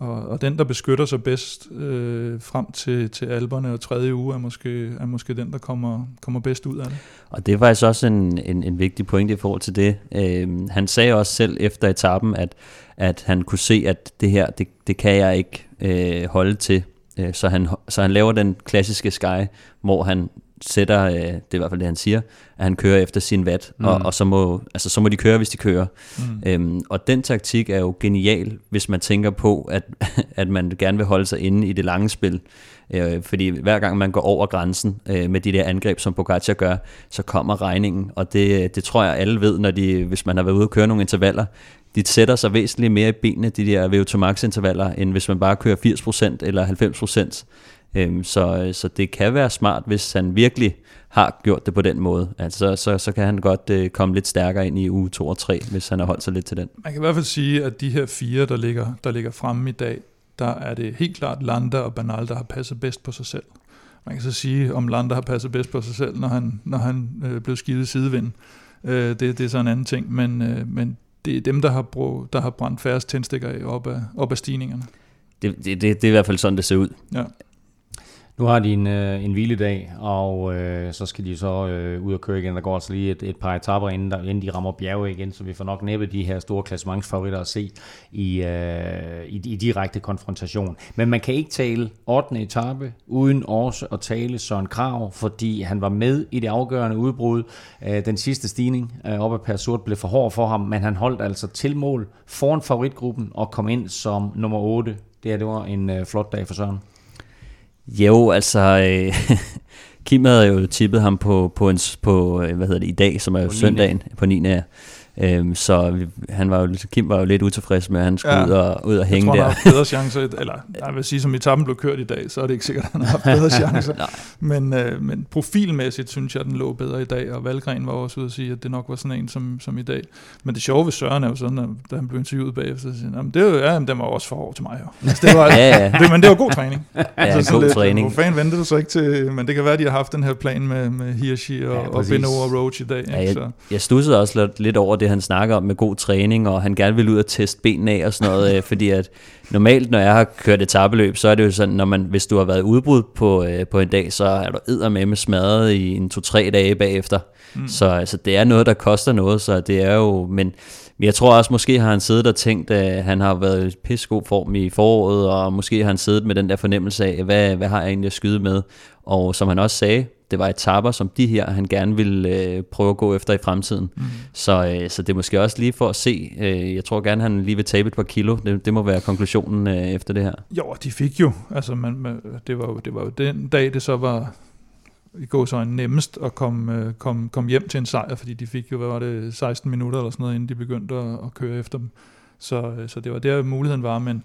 og, og den, der beskytter sig bedst øh, frem til, til alberne og tredje uge, er måske, er måske den, der kommer, kommer bedst ud af det. Og det var faktisk også en, en, en vigtig point i forhold til det. Øh, han sagde også selv efter etappen, at, at han kunne se, at det her, det, det kan jeg ikke øh, holde til. Øh, så han, så han laver den klassiske sky, hvor han sætter, øh, det er i hvert fald det, han siger, at han kører efter sin vat, mm. og, og så, må, altså, så må de køre, hvis de kører. Mm. Øhm, og den taktik er jo genial, hvis man tænker på, at, *laughs* at man gerne vil holde sig inde i det lange spil. Øh, fordi hver gang man går over grænsen øh, med de der angreb, som Pogacar gør, så kommer regningen. Og det, det tror jeg alle ved, når de, hvis man har været ude og køre nogle intervaller, de sætter sig væsentligt mere i benene, de der VO2 max intervaller, end hvis man bare kører 80% eller 90%. Øhm, så, så det kan være smart, hvis han virkelig har gjort det på den måde. Altså, så, så kan han godt øh, komme lidt stærkere ind i uge 2 og 3, hvis han har holdt sig lidt til den. Man kan i hvert fald sige, at de her fire, der ligger, der ligger fremme i dag, der er det helt klart Landa og Banal, der har passet bedst på sig selv. Man kan så sige, om Lander har passet bedst på sig selv, når han, når han øh, blev skivet sidevind. Øh, det, det er så en anden ting, men, øh, men det er dem, der har, brug, der har brændt færrest tændstikker op af, op af stigningerne. Det, det, det, det er i hvert fald sådan, det ser ud. Ja. Nu har de en, øh, en hviledag, og øh, så skal de så øh, ud og køre igen. Der går altså lige et, et par etapper, inden, der, inden de rammer bjerge igen, så vi får nok næppe de her store klassementsfavoritter at se i, øh, i, i direkte konfrontation. Men man kan ikke tale 8. etape uden også at tale Søren Krav, fordi han var med i det afgørende udbrud. Øh, den sidste stigning øh, op ad Persort blev for hård for ham, men han holdt altså til mål foran favoritgruppen og kom ind som nummer 8. Det her det var en øh, flot dag for Søren. Jo, altså, øh, *laughs* Kim havde jo tippet ham på, på, en, på øh, hvad hedder det, i dag, som er jo På 9. søndagen på 9. Ja. Øhm, så han var jo, lidt- Kim var jo lidt utilfreds med, at han skulle Ja. ja. ud, og, ud og Jeg hænge tror, han der. har bedre chancer, eller jeg vil sige, som etappen blev kørt i dag, så er det ikke sikkert, at han har bedre *laughs* chancer. Men, øh, men profilmæssigt synes jeg, at den lå bedre i dag, og Valgren var også ude at sige, at det nok var sådan en som, som i dag. Men det sjove ved Søren er jo sådan, at da han blev interviewet bagefter, så siger han, "Jamen, det er jo, ja, den var også for hård til mig. Jo. Altså, det var, *laughs* Ja, ja. det, men det var god træning. *laughs* Ja, Altså, god lidt, træning. Hvor fanden ventede du så ikke til? Men det kan være, at de har haft den her plan med, med Hirschi og, Ja, ja, og. Beno og Roach i dag. Ja, Ikke? jeg, Så, jeg stussede også lidt, lidt over det, han snakker om med god træning, og han gerne vil ud og teste benene af og sådan noget, øh, fordi at normalt, når jeg har kørt etabeløb, så er det jo sådan, når man, hvis du har været udbrud på, øh, på en dag, så er du eddermame smadret i en to-tre dage bagefter. Mm. Så altså, det er noget, der koster noget, så det er jo, men men jeg tror også, måske har han siddet og tænkt, at han har været i pissegod form i foråret, og måske har han siddet med den der fornemmelse af, hvad, hvad har jeg egentlig at skyde med? Og som han også sagde, det var etapper som de her, han gerne ville øh, prøve at gå efter i fremtiden. Mm. Så, øh, så det er måske også lige for at se. Øh, jeg tror gerne, han lige vil tabe et par kilo. Det, det må være konklusionen øh, efter det her. jo, de fik jo, altså man, man, det, var jo, det var jo den dag, det så var i går så nemmest at komme, øh, komme, komme hjem til en sejr, fordi de fik jo, hvad var det, 16 minutter eller sådan noget, inden de begyndte at, at køre efter dem. Så, øh, så det var der muligheden var, men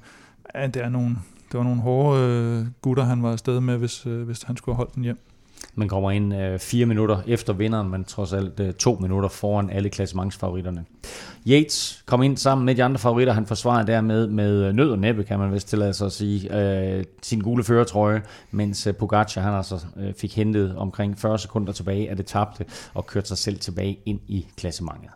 ja, det, er nogle, det var nogle hårde øh, gutter, han var afsted med, hvis, øh, hvis han skulle have holdt den hjem. Man kommer ind øh, fire minutter efter vinderen, men trods alt øh, to minutter foran alle klassementsfavoritterne. Yates kom ind sammen med de andre favoritter. Han forsvarede dermed med øh, nød og næppe, kan man vist tillade sig at sige, øh, sin gule førertrøje, mens øh, Pogacar han altså øh, fik hentet omkring 40 sekunder tilbage af det tabte og kørte sig selv tilbage ind i klassementet.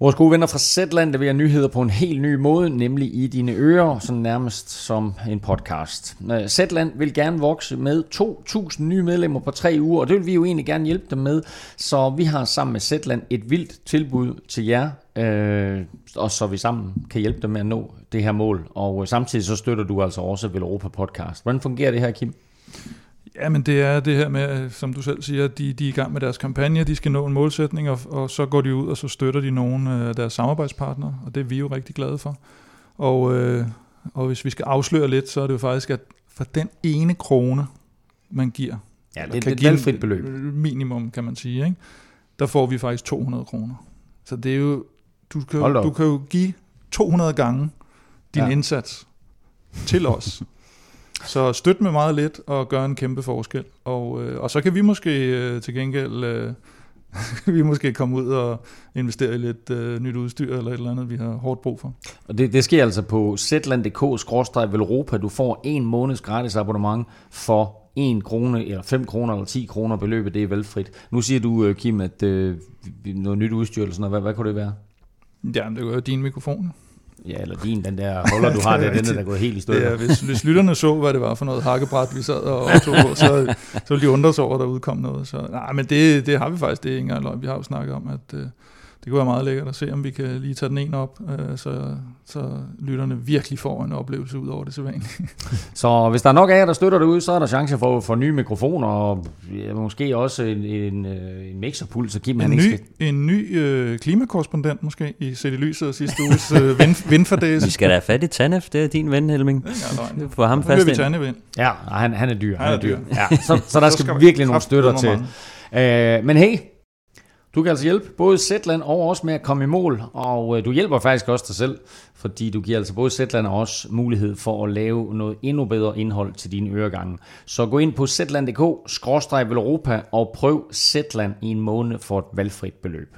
Vores gode venner fra Zetland leverer nyheder på en helt ny måde, nemlig i dine ører, sådan nærmest som en podcast. Øh, Zetland vil gerne vokse med 2.000 nye medlemmer på tre uger, og det vil vi jo egentlig gerne hjælpe dem med. Så vi har sammen med Zetland et vildt tilbud til jer, øh, og så vi sammen kan hjælpe dem med at nå det her mål. Og øh, samtidig så støtter du altså også Vel Europa Podcast. Hvordan fungerer det her, Kim? Ja, men det er det her med, som du selv siger, de, de er i gang med deres kampagne, de skal nå en målsætning, og, og så går de ud, og så støtter de nogle af deres samarbejdspartnere, og det er vi jo rigtig glade for. Og, øh, og hvis vi skal afsløre lidt, så er det jo faktisk, at for den ene krone, man giver, Ja, det er kan et give valgfrit beløb. minimum, kan man sige, ikke? der får vi faktisk 200 kroner. Så det er jo, du kan, du kan jo give 200 gange din ja. indsats til os. *laughs* Så støt med meget lidt og gør en kæmpe forskel. Og, øh, og så kan vi måske øh, til gengæld øh, *laughs* vi måske komme ud og investere i lidt øh, nyt udstyr eller et eller andet, vi har hårdt brug for. Og det, det sker altså på zland.dk-velropa. Du får en måneds gratis abonnement for 1 krone, eller 5 kroner, eller 10 kroner beløbet, det er valgfrit. Nu siger du, øh, Kim, at øh, noget nyt udstyr eller sådan noget. Hvad, hvad kunne det være? Ja, det er jo din mikrofon. Ja, eller din, den der holder, du har, *laughs* det er den, der er gået helt i er, stykker. hvis, hvis lytterne så, hvad det var for noget hakkebræt, vi sad og tog på, så, så ville de undre sig over, at der udkom noget. Så, nej, men det, det har vi faktisk, det er ikke engang løgn. Vi har jo snakket om, at øh, det kunne være meget lækkert at se, om vi kan lige tage den ene op, øh, så, så lytterne virkelig får en oplevelse ud over det sædvanlige. *laughs* Så hvis der er nok af jer, der støtter det ud, så er der chance for, for nye mikrofoner, og ja, måske også en, en, øh, en mixerpult, så Kim han En ikke ny, skal... en ny øh, klimakorrespondent måske, i Sæt i lyset af sidste uges øh, vind, *laughs* vindfordæs. Vi skal da have fat i Tanef, det er din ven, Helming. Løgn. Få ham fast vi ind. Tanne vind. Ja, han, han er dyr. Han, Han er er dyr. dyr. Ja, så, så *laughs* der Så skal, skal virkelig nogle støtter til. Øh, men hey, du kan altså hjælpe både Zetland og os med at komme i mål, og øh, du hjælper faktisk også dig selv, fordi du giver altså både Zetland og os mulighed for at lave noget endnu bedre indhold til dine øregange. Så gå ind på zetland.dk-europa og prøv Zetland i en måned for et valgfrit beløb.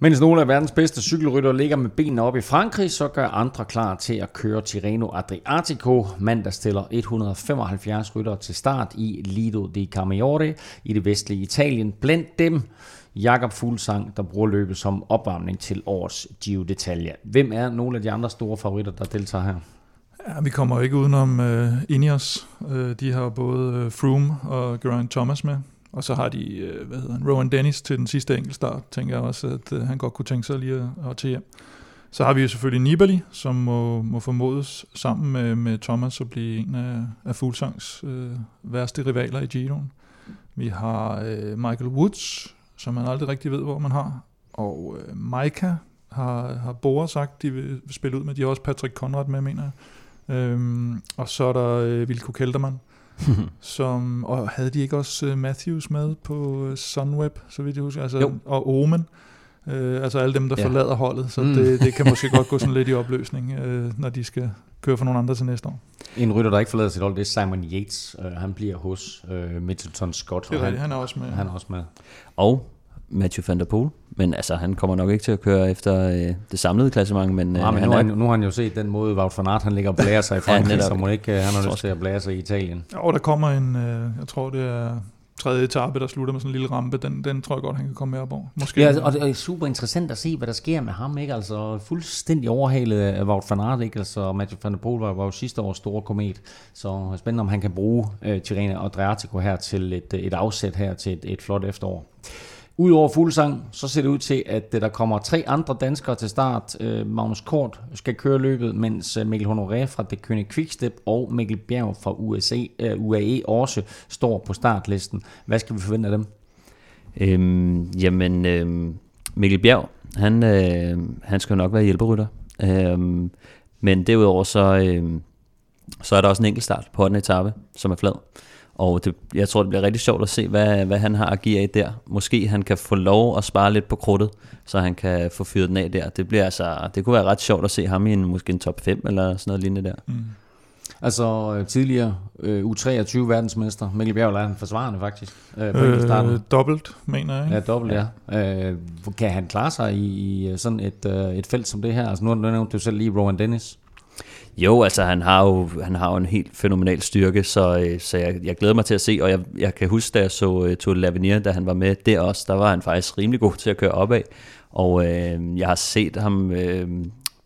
Mens nogle af verdens bedste cykelrytter ligger med benene op i Frankrig, så gør andre klar til at køre Tirreno Adriatico. Mandag stiller 175 rytter til start i Lido di Camaiore i det vestlige Italien. Blandt dem Jakob Fuglsang, der bruger løbet som opvarmning til årets Giro d'Italia. Hvem er nogle af de andre store favoritter, der deltager her? Ja, vi kommer ikke udenom uh, Ineos. Uh, de har både uh, Froome og Geraint Thomas med. Og så har de, øh, hvad hedder han, Rowan Dennis til den sidste enkeltstart, tænker jeg også, at øh, han godt kunne tænke sig lige at, at tage hjem. Så har vi jo selvfølgelig Nibali, som må, må formodes sammen med, med Thomas at blive en af, af Fuglsangs øh, værste rivaler i Giroen. Vi har øh, Michael Woods, som man aldrig rigtig ved, hvor man har. Og øh, Maika har, har Bora sagt, de vil spille ud med. De har også Patrick Conrad med, mener jeg. Øhm, og så er der øh, Vilko Kelderman, *laughs* som, og havde de ikke også uh, Matthews med på uh, Sunweb, så vidt jeg husker, altså, Jo. og Omen, øh, altså alle dem, der Ja. forlader holdet, så Mm. det, det kan måske godt gå sådan lidt i opløsning, øh, når de skal køre for nogle andre til næste år. En rytter, der ikke forlader sit hold, det er Simon Yates. Uh, han bliver hos uh, Mitchelton Scott. Det er og han, han er også med. han er også med. Og Mathieu van der Poel. Men altså, han kommer nok ikke til at køre efter øh, det samlede klassement, men, øh, Ja, men han nu, har er, han, nu har han jo set den måde, Wout van Aert, han ligger og blærer sig i *laughs* Frankrig, ja, så må ikke, uh, han har lyst til at blære sig i Italien. Og der kommer en, øh, jeg tror det er tredje etape, der slutter med sådan en lille rampe, den, den tror jeg godt, han kan komme med op over. Måske. Ja, og det er super interessant at se, hvad der sker med ham, ikke? Altså fuldstændig overhalet af Wout van Aert, ikke? Altså Mathieu van der Poel var, var jo sidste års store komet, så spændende om han kan bruge uh, Tirreno og Adriatico her til et, et afsæt her til et, et flot efterår. Udover Fuglsang, så ser det ud til, at øh, der kommer tre andre danskere til start. Øh, Magnus Kort skal køre løbet, mens øh, Mikkel Honoré fra Det Kønne Quickstep og Mikkel Bjerg fra USA, UAE også står på startlisten. Hvad skal vi forvente af dem? Øhm, jamen, øhm, Mikkel Bjerg, han, øh, han skal jo nok være hjælperytter. Øhm, men derudover så, øhm, så er der også en enkelt start på den etape, som er flad. Og det, jeg tror, det bliver rigtig sjovt at se, hvad, hvad han har at give af der. Måske han kan få lov at spare lidt på krudtet, så han kan få fyret den af der. Det, bliver altså, det kunne være ret sjovt at se ham i en, måske en top 5 eller sådan noget lignende der. Mm. Altså øh, tidligere øh, U23 verdensmester, Mikkel Bjerg er han forsvarende faktisk øh, på øh, dobbelt, mener jeg. Ikke? Ja, dobbelt, ja. Øh, kan han klare sig i, i sådan et, øh, et felt som det her? Altså nu nævnte du selv lige Rowan Dennis. Jo, altså han har jo, han har jo en helt fænomenal styrke, så, øh, så jeg, jeg glæder mig til at se, og jeg, jeg kan huske, da jeg så uh, Tour de Lavenir, da han var med der også, der var han faktisk rimelig god til at køre opad, og øh, jeg har set ham øh,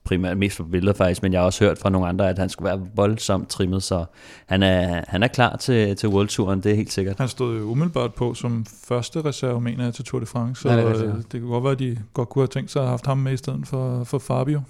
primært mest på billeder faktisk, men jeg har også hørt fra nogle andre, at han skulle være voldsomt trimmet, så han er, han er klar til, til World Touren, det er helt sikkert. Han stod umiddelbart på som første reserve, mener jeg, til Tour de France. Så Ja, det er det, det kunne godt være, at de godt kunne have tænkt sig at have haft ham med i stedet for, for Fabio,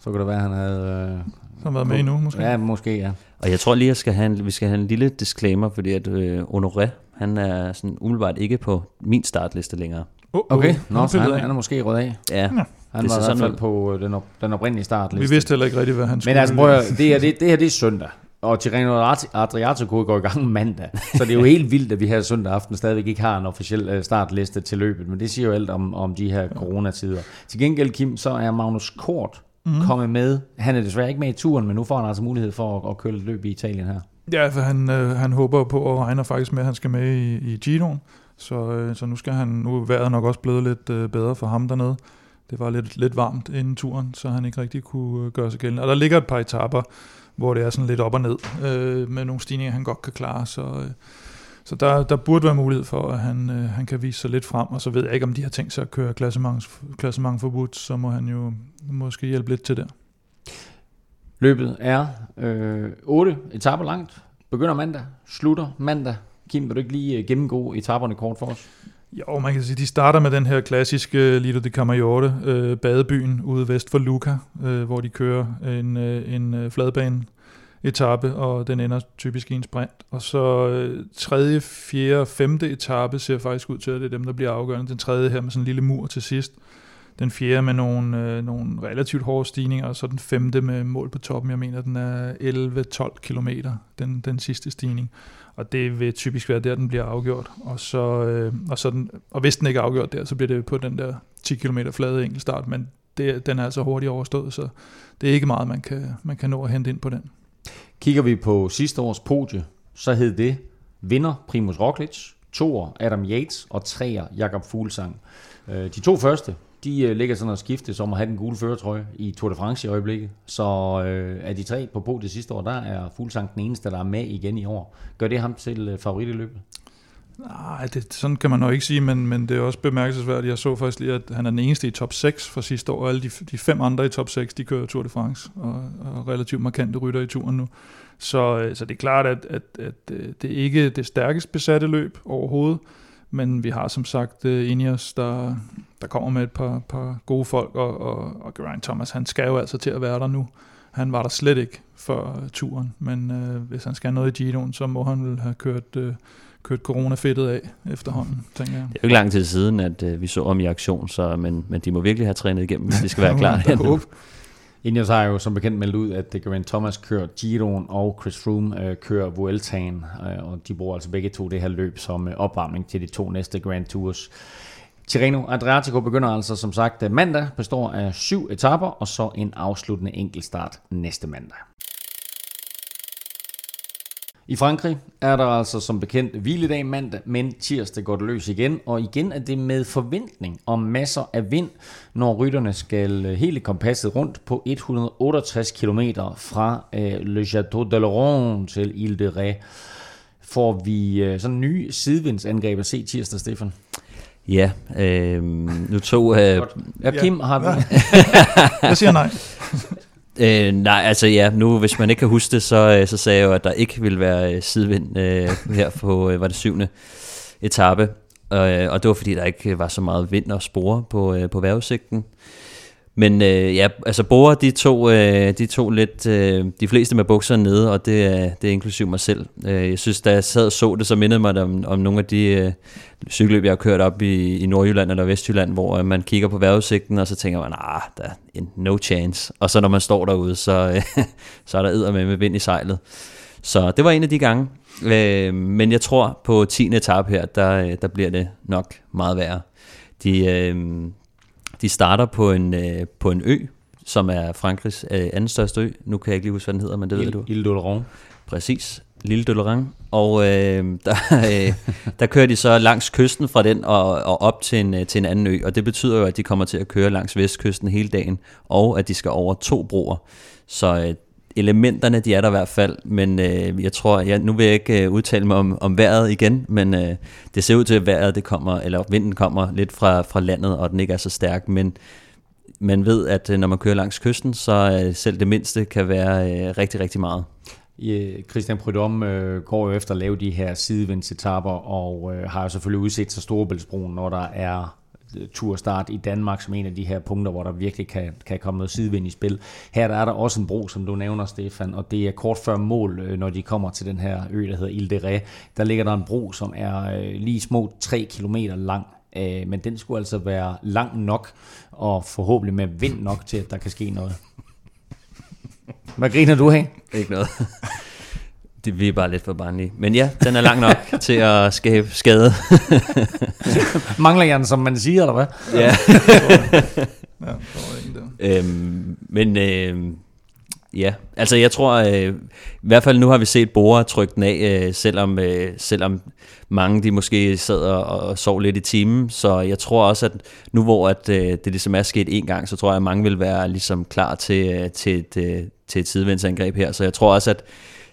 Så kan det være, at han havde... Øh, som har været med endnu, måske. Ja, måske, ja. Og jeg tror lige, at skal have en, vi skal have en lille disclaimer, fordi at øh, Honoré, han er sådan umiddelbart ikke på min startliste længere. Oh, Okay, Nå, så han, han er måske rødt af. Ja. Han Det var i hvert sådan fald på øh, den, op, den oprindelige startliste. Vi vidste heller ikke rigtigt, hvad han skulle. Men altså, prøv at, det, her, det, det her det er søndag. Og Tirreno Adriatico går i gang mandag. Så det er jo *laughs* helt vildt, at vi her søndag aften stadigvæk ikke har en officiel øh, startliste til løbet. Men det siger jo alt om, om de her coronatider. Til gengæld, Kim, så er Magnus Kort mm. kommet med. Han er desværre ikke med i turen, men nu får han altså mulighed for at, at køre lidt løb i Italien her. Ja, for han, øh, han håber på og regner faktisk med, at han skal med i, i Giroen. Så, øh, så nu skal han, nu er vejret nok også blevet lidt øh, bedre for ham dernede. Det var lidt, lidt varmt inden turen, så han ikke rigtig kunne øh, gøre sig gældende. Og der ligger et par etapper, hvor det er sådan lidt op og ned, øh, med nogle stigninger, han godt kan klare. Så, øh, så der, der burde være mulighed for, at han, øh, han kan vise sig lidt frem. Og så ved jeg ikke, om de har tænkt sig at køre klassement, klassement forbudt, så må han jo måske hjælpe lidt til der. Løbet er øh, 8 etaper langt. Begynder mandag, slutter mandag. Kim, vil du ikke lige øh, gennemgå etaperne kort for os? Jo, man kan sige, de starter med den her klassiske Lido di Camaiore, øh, badebyen ude vest for Luca, øh, hvor de kører en, øh, en øh, fladbane etape, og den ender typisk i en sprint. Og så øh, tredje, fjerde og femte etape ser faktisk ud til, at det er dem, der bliver afgørende. Den tredje her med sådan en lille mur til sidst. Den fjerde med nogle, øh, nogle relativt hårde stigninger, og så den femte med mål på toppen. Jeg mener, den er 11-12 km, den, den sidste stigning. Og det vil typisk være der, den bliver afgjort. Og, så, øh, og, så den, og hvis den ikke er afgjort der, så bliver det på den der 10 km flade enkeltstart, men det, den er altså hurtigt overstået, så det er ikke meget, man kan, man kan nå at hente ind på den. Kigger vi på sidste års podie, så hed det vinder Primus Roglic, toer Adam Yates og treer Jakob Fuglsang. Øh, de to første, de øh, ligger sådan og skifte som at have den gule føretrøje i Tour de France i øjeblikket. Så øh, af de tre på podiet sidste år, der er Fuglsang den eneste, der er med igen i år. Gør det ham til øh, favorit i løbet? Nej, det, sådan kan man nok ikke sige, men, men det er også bemærkelsesværdigt. Jeg så faktisk lige, at han er den eneste i top 6 fra sidste år, og alle de, de fem andre i top 6, de kører Tour de France, og, og relativt markante rytter i turen nu. Så, øh, så det er klart, at, at, at øh, det er ikke det stærkest besatte løb overhovedet, men vi har som sagt øh, Ineos, der, der kommer med et par, par gode folk, og, og, og Geraint Thomas, han skal jo altså til at være der nu. Han var der slet ikke før turen, men øh, hvis han skal noget i Giroen, så må han vel have kørt... Øh, kørt coronafedtet af efterhånden, tænker jeg. Det er jo ikke lang tid siden, at øh, vi så om i aktion, så, men, men de må virkelig have trænet igennem, hvis de skal være *laughs* klar. Ineos har jo som bekendt meldt ud, at Geraint Thomas kører Giroen, og Chris Froome øh, kører Vueltaen, øh, og de bruger altså begge to det her løb som øh, opvarmning til de to næste Grand Tours. Tirreno Adriatico begynder altså som sagt mandag, består af syv etaper, og så en afsluttende enkeltstart næste mandag. I Frankrig er der altså som bekendt hviledag mandag, men tirsdag går det løs igen, og igen er det med forventning om masser af vind, når rytterne skal øh, hele kompasset rundt på 168 km fra øh, Le Château de Laurent til Ile de Ré. Får vi øh, sådan nye sidevindsangreb at se tirsdag, Stefan? Ja, øh, nu tog... Øh, ja, Kim har vi. *laughs* jeg siger nej. Øh, nej, altså ja, nu hvis man ikke kan huske det, så, øh, så sagde jeg jo, at der ikke ville være øh, sidevind øh, her på, øh, var det syvende etape. Øh, og det var fordi, der ikke var så meget vind og spore på, øh, på vejrudsigten. Men øh, ja, altså Bora, de to, øh, de to lidt, øh, de fleste med bukserne nede, og det er, det er inklusiv mig selv. Øh, jeg synes, da jeg sad og så det, så mindede mig om, om nogle af de øh, cykelløb, jeg har kørt op i, i Nordjylland eller Vestjylland, hvor øh, man kigger på vejrudsigten, og så tænker man, ah, der er en no chance. Og så når man står derude, så, øh, *laughs* så er der edder med med vind i sejlet. Så det var en af de gange. Øh, men jeg tror, på 10. etape her, der, øh, der bliver det nok meget værre. De, øh, de starter på en, øh, på en ø, som er Frankrigs øh, anden største ø. Nu kan jeg ikke lige huske, hvad den hedder, men det Il, ved du. Ile d'Oléron. Præcis. Lille Doloran. Og øh, der, *laughs* øh, der kører de så langs kysten fra den og, og op til en, øh, til en anden ø. Og det betyder jo, at de kommer til at køre langs vestkysten hele dagen, og at de skal over to broer. Så øh, elementerne, de er der i hvert fald, men øh, jeg tror, jeg, nu vil jeg ikke øh, udtale mig om, om vejret igen, men øh, det ser ud til, at vejret det kommer, eller vinden kommer lidt fra, fra landet, og den ikke er så stærk, men man ved, at øh, når man kører langs kysten, så øh, selv det mindste kan være øh, rigtig, rigtig meget. Christian Prudhomme øh, går jo efter at lave de her sidevindsetapper, og øh, har jo selvfølgelig udset sig Storebæltsbroen, når der er turstart i Danmark som en af de her punkter, hvor der virkelig kan, kan komme noget sidevind i spil. Her der er der også en bro, som du nævner, Stefan, og det er kort før mål, øh, når de kommer til den her ø, der hedder Ile de Ré. Der ligger der en bro, som er øh, lige små 3 km lang, øh, men den skulle altså være lang nok, og forhåbentlig med vind nok til, at der kan ske noget. Hvad griner du af? Ikke noget. Det, vi er bare lidt for barnlige. Men ja, den er lang nok *laughs* til at skabe skade. *laughs* Mangler jeg den, som man siger, eller hvad? Ja. *laughs* ja. Øhm, men øh, ja, altså jeg tror, øh, i hvert fald nu har vi set Bora trykke den af, øh, selvom, øh, selvom mange de måske sad og, og sov lidt i timen. Så jeg tror også, at nu hvor at, øh, det ligesom er sket en gang, så tror jeg, at mange vil være ligesom klar til, øh, til, et, øh, til et sidevendsangreb her. Så jeg tror også, at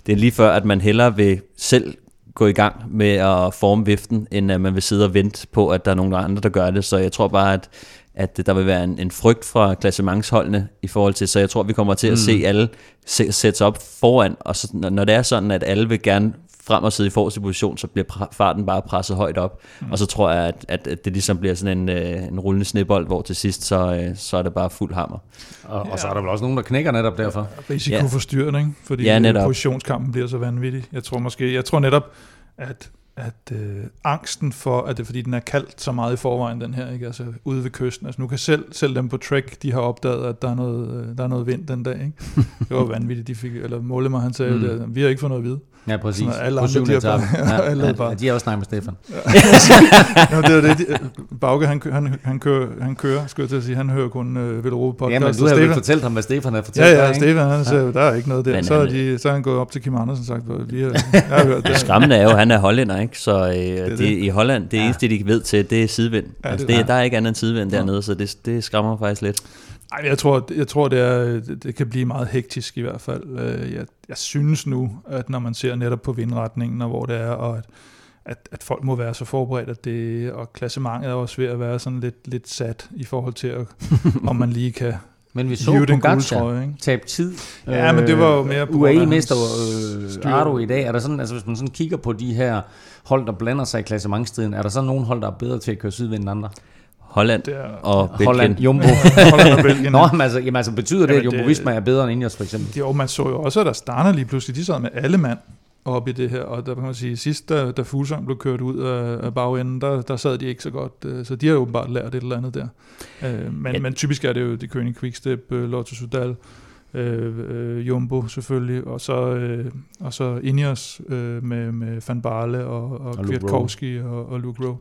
det er lige før, at man hellere vil selv gå i gang med at forme viften, end at man vil sidde og vente på, at der er nogen andre, der gør det. Så jeg tror bare, at, at der vil være en, en frygt fra klassementsholdene i forhold til, så jeg tror, vi kommer til at mm. se alle sætte sig op foran, og så, når det er sådan, at alle vil gerne frem og sidde i forreste position, så bliver farten bare presset højt op. Mm. Og så tror jeg, at, at, at det ligesom bliver sådan en, øh, en rullende snebold, hvor til sidst, så, øh, så er det bare fuld hammer. Og, og så er der vel også nogen, der knækker netop derfor. Ja, risiko ja. for styrning, fordi ja, netop. positionskampen bliver så vanvittig. Jeg tror måske, jeg tror netop, at at øh, angsten for, at det er fordi, den er kaldt så meget i forvejen, den her, ikke? Altså ude ved kysten. Altså nu kan selv, selv dem på Trek, de har opdaget, at der er noget, øh, der er noget vind den dag, ikke? *laughs* Det var vanvittigt, de fik, eller Målemer, han sagde, mm. at vi har ikke fået noget at vide. Ja, præcis. Sådan, alle andre, de har *laughs* bare, ja, alle ja, bare. de har også snakket med Stefan. ja, *laughs* det er det. De, Bauke, han, han, han, kører, han kører, skulle jeg til at sige, han hører kun uh, Velropa podcast. Ja, men du har jo fortalt ham, hvad Stefan har fortalt Ja, ja, dig, Stefan, han siger, ja. der er ikke noget der. Men, så, er de, så er han gået op til Kim Andersen og sagt, vi har, *laughs* jeg har hørt det. Skræmmende er jo, han er hollænder, ikke? Så øh, det, det, det, i Holland, det ja. eneste, de ved til, det er sidevind. Ja, altså, det, det, der er ikke andet end sidevind ja. dernede, så det, det skræmmer faktisk lidt. Ej, jeg tror, jeg tror det, er, det kan blive meget hektisk i hvert fald. Øh, jeg, jeg synes nu, at når man ser netop på vindretningen, og hvor det er, og at, at, at folk må være så forberedt, at det, og klassementet er også ved at være sådan lidt, lidt sat i forhold til, at, *laughs* om man lige kan men vi så Pogacar tabe tid. Ja, men det var jo mere på UAE-mester øh, Ardo i dag. Er der sådan, altså hvis man sådan kigger på de her hold, der blander sig i klassementstriden, er der så nogen hold, der er bedre til at køre sydvind end andre? Holland er, og Belgien. Holland, Jumbo. *laughs* Holland og Belgien. Nå, men altså, jamen, altså betyder det, at Jumbo Visma er bedre end Ineos for eksempel? Jo, man så jo også, at der starter lige pludselig, de sad med alle mand op i det her, og der kan man sige, sidst da, da Fuglsang blev kørt ud af, af bagenden, der, der sad de ikke så godt, øh, så de har jo åbenbart lært et eller andet der. Øh, men, ja. men typisk er det jo de König Quickstep, øh, Lotto Sudal, øh, Jumbo selvfølgelig, og så, øh, og så Ineos øh, med, med Van Barle og, og, og Kwiatkowski og, og Luke Rowe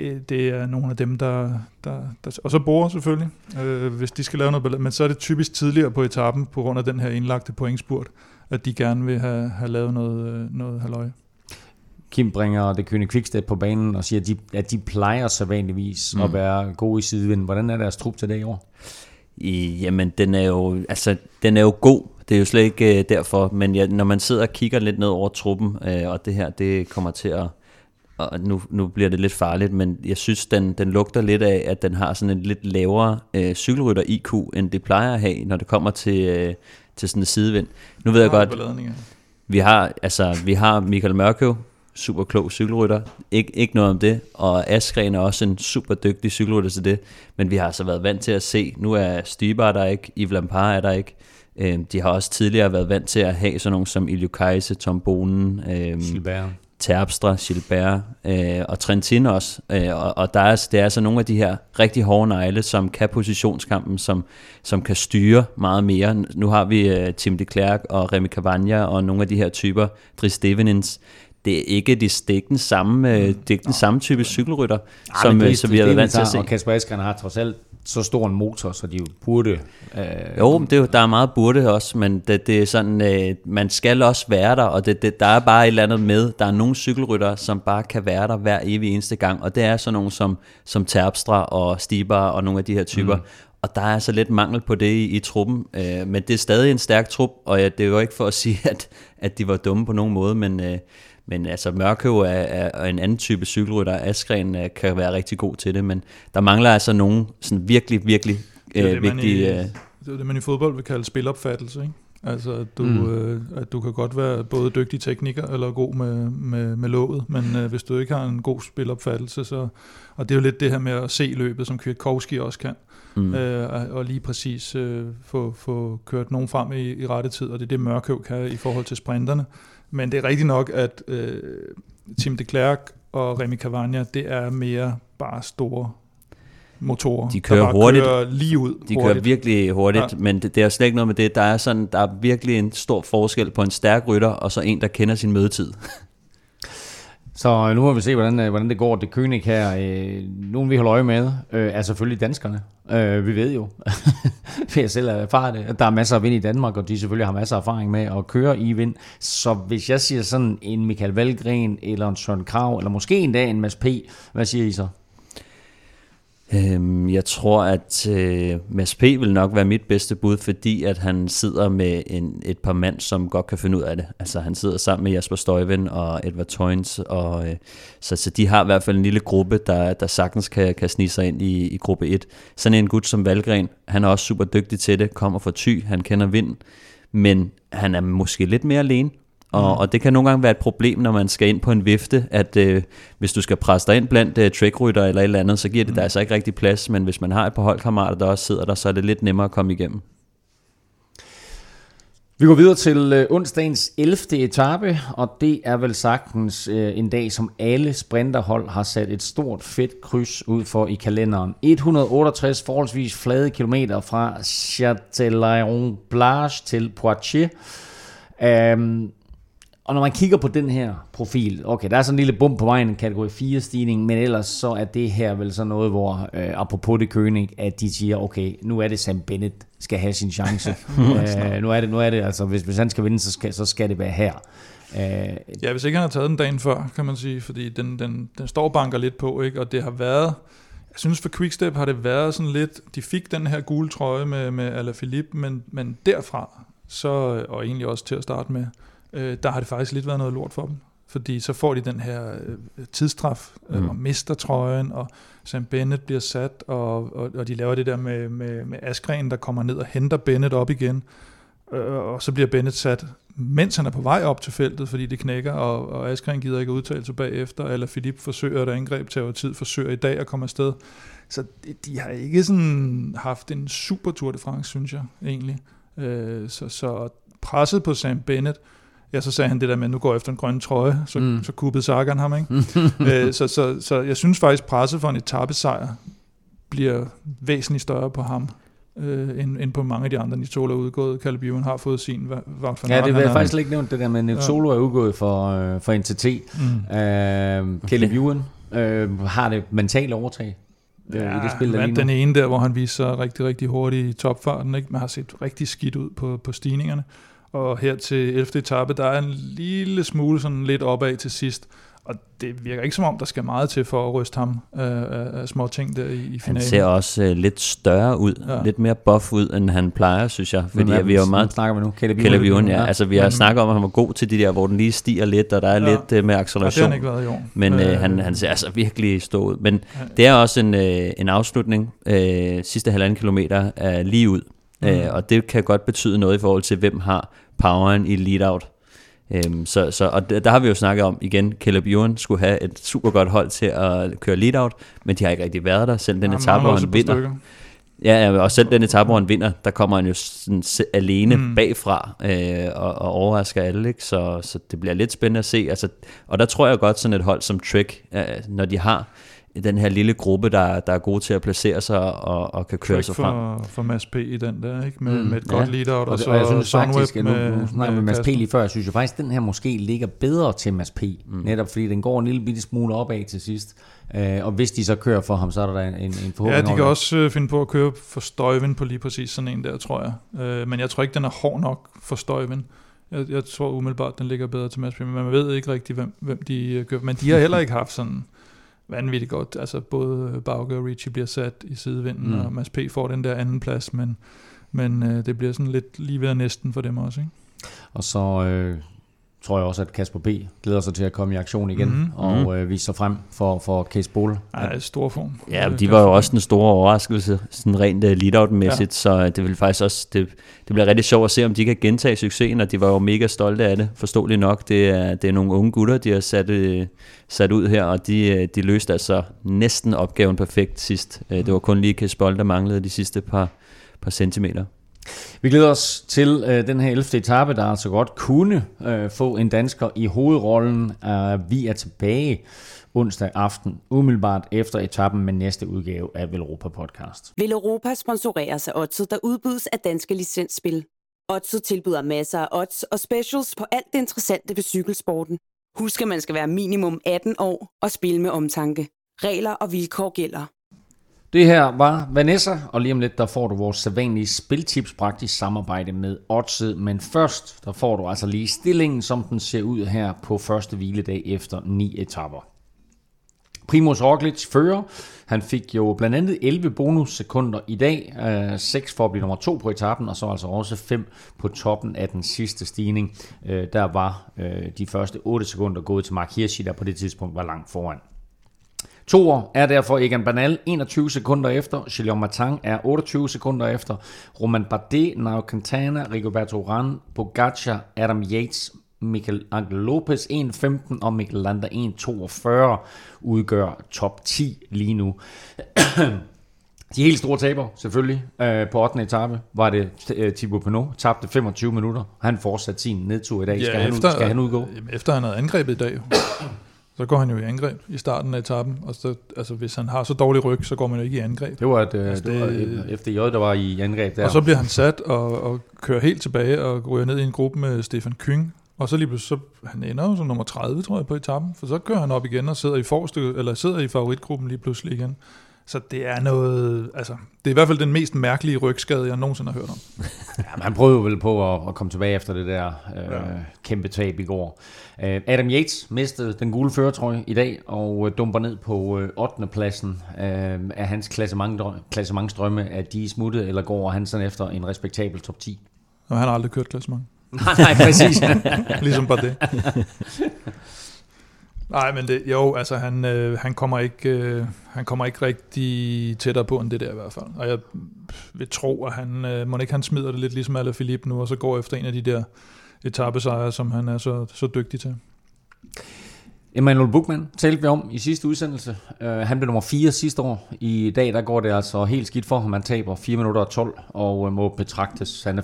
det, det er nogle af dem, der... der, der og så Bore selvfølgelig, øh, hvis de skal lave noget Men så er det typisk tidligere på etappen, på grund af den her indlagte pointspurt, at de gerne vil have, have lavet noget, øh, noget halvøje. Kim bringer det kønne Quickstep på banen og siger, at de, at de plejer så vanligvis mm. at være gode i sidevind. Hvordan er deres trup til det i år? I, jamen, den er, jo, altså, den er jo god. Det er jo slet ikke uh, derfor. Men ja, når man sidder og kigger lidt ned over truppen, uh, og det her, det kommer til at og nu, nu bliver det lidt farligt, men jeg synes, den, den lugter lidt af, at den har sådan en lidt lavere øh, cykelrytter-IQ, end det plejer at have, når det kommer til, øh, til sådan en sidevind. Nu ved jeg godt, vi har, altså, vi har Michael Mørkøv, super klog cykelrytter, Ik- ikke noget om det, og Askren er også en super dygtig cykelrytter til det, men vi har altså været vant til at se, nu er Stibar der ikke, Yves Lampard er der ikke, øh, de har også tidligere været vant til at have sådan nogle som Ilio Kajse, Tom Bonen, øh, Gilbert. Terpstra, Gilbert øh, og Trentin også. Øh, og, og der er, det er altså nogle af de her rigtig hårde negle, som kan positionskampen, som, som kan styre meget mere. Nu har vi øh, Tim de Klerk og Remy Cavagna og nogle af de her typer, Dries Stevenins. Det er ikke de stikken samme, øh, det er ikke den samme type cykelrytter, ja, som, øh, som vi har været vant til at se. Og Kasper Askren har trods alt så stor en motor, så de burde... Øh, jo, det er, jo, der er meget burde også, men det, det er sådan, øh, man skal også være der, og det, det, der er bare et eller andet med. Der er nogle cykelrytter, som bare kan være der hver evig eneste gang, og det er sådan nogle som, som Terpstra og Stibar og nogle af de her typer. Mm. Og der er altså lidt mangel på det i, i truppen, øh, men det er stadig en stærk trup, og ja, det er jo ikke for at sige, *laughs* at, at de var dumme på nogen måde, men... Øh, men altså Mørkøv er, er, en anden type cykelrytter. Askren øh, kan være rigtig god til det, men der mangler altså nogle sådan virkelig, virkelig det øh, vigtige... I, øh, det er det, man i fodbold vil kalde spilopfattelse, ikke? Altså, at du, mm. øh, at du kan godt være både dygtig tekniker eller god med, med, med låget, men øh, hvis du ikke har en god spilopfattelse, så... Og det er jo lidt det her med at se løbet, som Kwiatkowski også kan. Mm. Øh, og, og lige præcis øh, få, få kørt nogen frem i, i rette tid, og det er det Mørkøv kan i forhold til sprinterne. Men det er rigtigt nok, at øh, Tim de Klerk og Remy Cavagna, det er mere bare store motorer, de kører hurtigt. kører lige ud. De hurtigt. kører virkelig hurtigt, ja. men det, det er slet ikke noget med det. Der er, sådan, der er virkelig en stor forskel på en stærk rytter, og så en, der kender sin mødetid. Så øh, nu må vi se, hvordan, øh, hvordan det går. Det König her, øh, nogen vi holder øje med, øh, er selvfølgelig danskerne. Øh, vi ved jo, *laughs* for jeg selv har erfaret det, at der er masser af vind i Danmark, og de selvfølgelig har masser af erfaring med at køre i vind. Så hvis jeg siger sådan en Michael Valgren, eller en Søren Krav, eller måske en dag en Mads P., hvad siger I så? Øhm, jeg tror, at øh, Mads P. vil nok være mit bedste bud, fordi at han sidder med en, et par mand, som godt kan finde ud af det. Altså han sidder sammen med Jasper Støjven og Edward Toynes, og, øh, så, så de har i hvert fald en lille gruppe, der, der sagtens kan, kan snige sig ind i, i gruppe 1. Sådan en gut som Valgren, han er også super dygtig til det, kommer fra Thy, han kender vind, men han er måske lidt mere alene, og, mm. og det kan nogle gange være et problem, når man skal ind på en vifte, at øh, hvis du skal presse dig ind blandt øh, trackrytter eller et eller andet, så giver det mm. dig altså ikke rigtig plads, men hvis man har et par holdkammerater, der også sidder der, så er det lidt nemmere at komme igennem. Vi går videre til øh, onsdagens 11. etape, og det er vel sagtens øh, en dag, som alle sprinterhold har sat et stort fedt kryds ud for i kalenderen. 168 forholdsvis flade kilometer fra Châtellerault-Plage til Poitiers. Um, og når man kigger på den her profil, okay, der er sådan en lille bump på vejen, en kategori 4 stigning, men ellers så er det her vel så noget, hvor øh, apropos det König, at de siger, okay, nu er det Sam Bennett skal have sin chance. *laughs* øh, nu er det, nu er det altså, hvis, hvis han skal vinde, så skal, så skal det være her. Øh, Ja, hvis ikke han har taget den dagen før, kan man sige, fordi den, den, den står banker lidt på, ikke? og det har været, jeg synes for Quickstep har det været sådan lidt, de fik den her gule trøje med, med Alaphilippe, men, men derfra, så, og egentlig også til at starte med, øh, der har det faktisk lidt været noget lort for dem. Fordi så får de den her øh, tidsstraf, øh, Mm. og mister trøjen, og Sam Bennett bliver sat, og, og, og de laver det der med, med, med Askren, der kommer ned og henter Bennett op igen. Øh, og så bliver Bennett sat, mens han er på vej op til feltet, fordi det knækker, og, og Askren gider ikke udtale sig bagefter, eller Philip forsøger et angreb til tid, forsøger i dag at komme afsted. Så de, de har ikke sådan haft en super Tour de France, synes jeg egentlig. Øh, så, så presset på Sam Bennett, ja, så sagde han det der med, at nu går jeg efter en grøn trøje, så, Mm. så kuppede Sagan ham, ikke? *laughs* øh, så, så, så jeg synes faktisk, presset for en etappesejr bliver væsentligt større på ham, øh, end, end på mange af de andre. Nitola er udgået, Caleb Ewan har fået sin. Hvad, hvad for ja, det vil jeg er- faktisk slet ikke nævnt, det der med, Nick Ja. Er udgået for, øh, for NTT. Mm. Øh, Caleb Ewan øh, har det mentale overtag øh, i det spil, der lige den ene der, hvor han viser sig rigtig, rigtig hurtigt i topfarten, ikke? man har set rigtig skidt ud på, på stigningerne. Og her til 11. etape, der er en lille smule sådan lidt opad til sidst. Og det virker ikke som om, der skal meget til for at ryste ham af, af, af små ting der i, i Han finalen. ser også øh, lidt større ud, Ja. ja. lidt mere buff ud, end han plejer, synes jeg. Fordi hvad, vi er jo meget snakker vi nu? Caleb Caleb Ewan, ja. Altså, vi har Men- snakket om, at han var god til de der, hvor den lige stiger lidt, og der er Ja. ja. lidt uh, med Og det har acceleration. han ikke været i år. Men øh, Øh, han, han ser altså virkelig stå ud. Men Ja. det er også en, øh, en afslutning. Øh, sidste halvanden kilometer er lige ud. Mm. Øh, og det kan godt betyde noget i forhold til, hvem har poweren i lead-out. Øhm, så, så, og der, der har vi jo snakket om igen, Caleb Ewan skulle have et super godt hold til at køre lead-out, men de har ikke rigtig været der. Selv den han etape, hvor han vinder, stykker. Ja, ja, og selv den etape, hvor han vinder, der kommer han jo sådan alene Mm. bagfra øh, og, og overrasker alle, ikke? Så, så det bliver lidt spændende at se. Altså, og der tror jeg godt, sådan et hold som Trick, øh, når de har den her lille gruppe, der, der er gode til at placere sig og, og kan køre sig frem. for, for Mads P. i den der, ikke? Med, Mm, med et ja. godt lead-out, Og, og, så og jeg synes faktisk, nu, med, nu snakker vi med Mads P. Lige før, jeg synes jo faktisk, at den her måske ligger bedre til Mads P. Mm. Netop fordi den går en lille bitte smule opad til sidst. Øh, og hvis de så kører for ham, så er der en, en forhåbning Ja, de over kan det. også øh, finde på at køre for Støjven på lige præcis sådan en der, tror jeg. Øh, men jeg tror ikke, den er hård nok for Støjven. Jeg, jeg tror umiddelbart, den ligger bedre til Mads P. Men man ved ikke rigtig, hvem, hvem de øh, kører. Men de har heller ikke haft sådan vanvittigt godt. Altså både Bauke og Richie bliver sat i sidevinden, Mm. og Mads P. får den der anden plads, men, men øh, det bliver sådan lidt lige ved næsten for dem også, ikke? Og så øh, tror jeg også, at Kasper B. glæder sig til at komme i aktion igen, Mhm. og øh, vise sig frem for, for Case Bowl. I stor form. Ja, Øh, men de var jo også den store overraskelse, sådan rent uh, lead-out-mæssigt, Ja. ja. så det vil faktisk også, det, det bliver rigtig sjovt at se, om de kan gentage succesen, og de var jo mega stolte af det, forståeligt nok. Det er, det er nogle unge gutter, de har sat, øh, sat ud her, og de, øh, de løste altså næsten opgaven perfekt sidst. Øh, Det var kun lige Kasbold, der manglede de sidste par, par centimeter. Vi glæder os til øh, den her 11. etape, der altså godt kunne øh, få en dansker i hovedrollen. Øh, vi er tilbage onsdag aften, umiddelbart efter etappen med næste udgave af Velropa Podcast. Velropa sponsoreres af Odset, der udbydes af danske licensspil. Odset tilbyder masser af odds og specials på alt det interessante ved cykelsporten. Husk, at man skal være minimum 18 år og spille med omtanke. Regler og vilkår gælder. Det her var Vanessa, og lige om lidt, der får du vores sædvanlige spiltips praktisk samarbejde med Odset. Men først, der får du altså lige stillingen, som den ser ud her på første hviledag efter ni etapper. Primoz Roglic fører. Han fik jo blandt andet 11 bonussekunder i dag. Øh, 6 for at blive nummer 2 på etappen, og så altså også 5 på toppen af den sidste stigning. Øh, der var øh, de første 8 sekunder gået til Mark Hirschi, der på det tidspunkt var langt foran. Toer er derfor Egan Bernal 21 sekunder efter, Gillian Martin er 28 sekunder efter, Roman Bardet, Nairo Quintana, Rigoberto Urán, Pogacar, Adam Yates, Michael Angel Lopez 1.15 og Mikkel Lander 1.42 udgør top 10 lige nu. *clears throat* De helt store taber, selvfølgelig, øh, på 8. etape, var det øh, Thibaut Pinot, tabte 25 minutter. Han fortsatte sin nedtur i dag. Skal, han, ud, skal han udgå? Efter han havde angrebet i dag, så går han jo i angreb i starten af etappen. Og så, altså, hvis han har så dårlig ryg, så går man jo ikke i angreb. Det var, et, øh, Altså, det var det- øh, FDJ, der var i angreb der. Og så bliver han sat og, og kører helt tilbage og ryger ned i en gruppe med Stefan Kyng. Og så lige pludselig, så, han ender jo som nummer 30, tror jeg, på etappen. For så kører han op igen og sidder i, forreste, eller sidder i favoritgruppen lige pludselig igen. Så det er noget, altså, det er i hvert fald den mest mærkelige rygskade, jeg nogensinde har hørt om. *laughs* Ja, han prøvede vel på at, at komme tilbage efter det der øh, ja. kæmpe tab i går. Øh, Adam Yates mistede den gule føretrøje i dag og øh, dumper ned på øh, 8. pladsen øh, af hans klassementsdrømme, at de er smuttet, eller går han sådan efter en respektabel top 10. Og han har aldrig kørt klassement. *laughs* nej, nej, præcis. *laughs* ligesom bare det. Nej, men det, jo, altså han, øh, han, kommer ikke, øh, han kommer ikke rigtig tættere på end det der i hvert fald. Og jeg vil tro, at han, øh, må ikke han smider det lidt ligesom Alain Philippe nu, og så går efter en af de der etappesejre, som han er så, så dygtig til. Emmanuel Buchmann talte vi om i sidste udsendelse. Uh, han blev nummer 4 sidste år. I dag der går det altså helt skidt for ham. Han taber 4 minutter og 12 og uh, må betragtes. Han er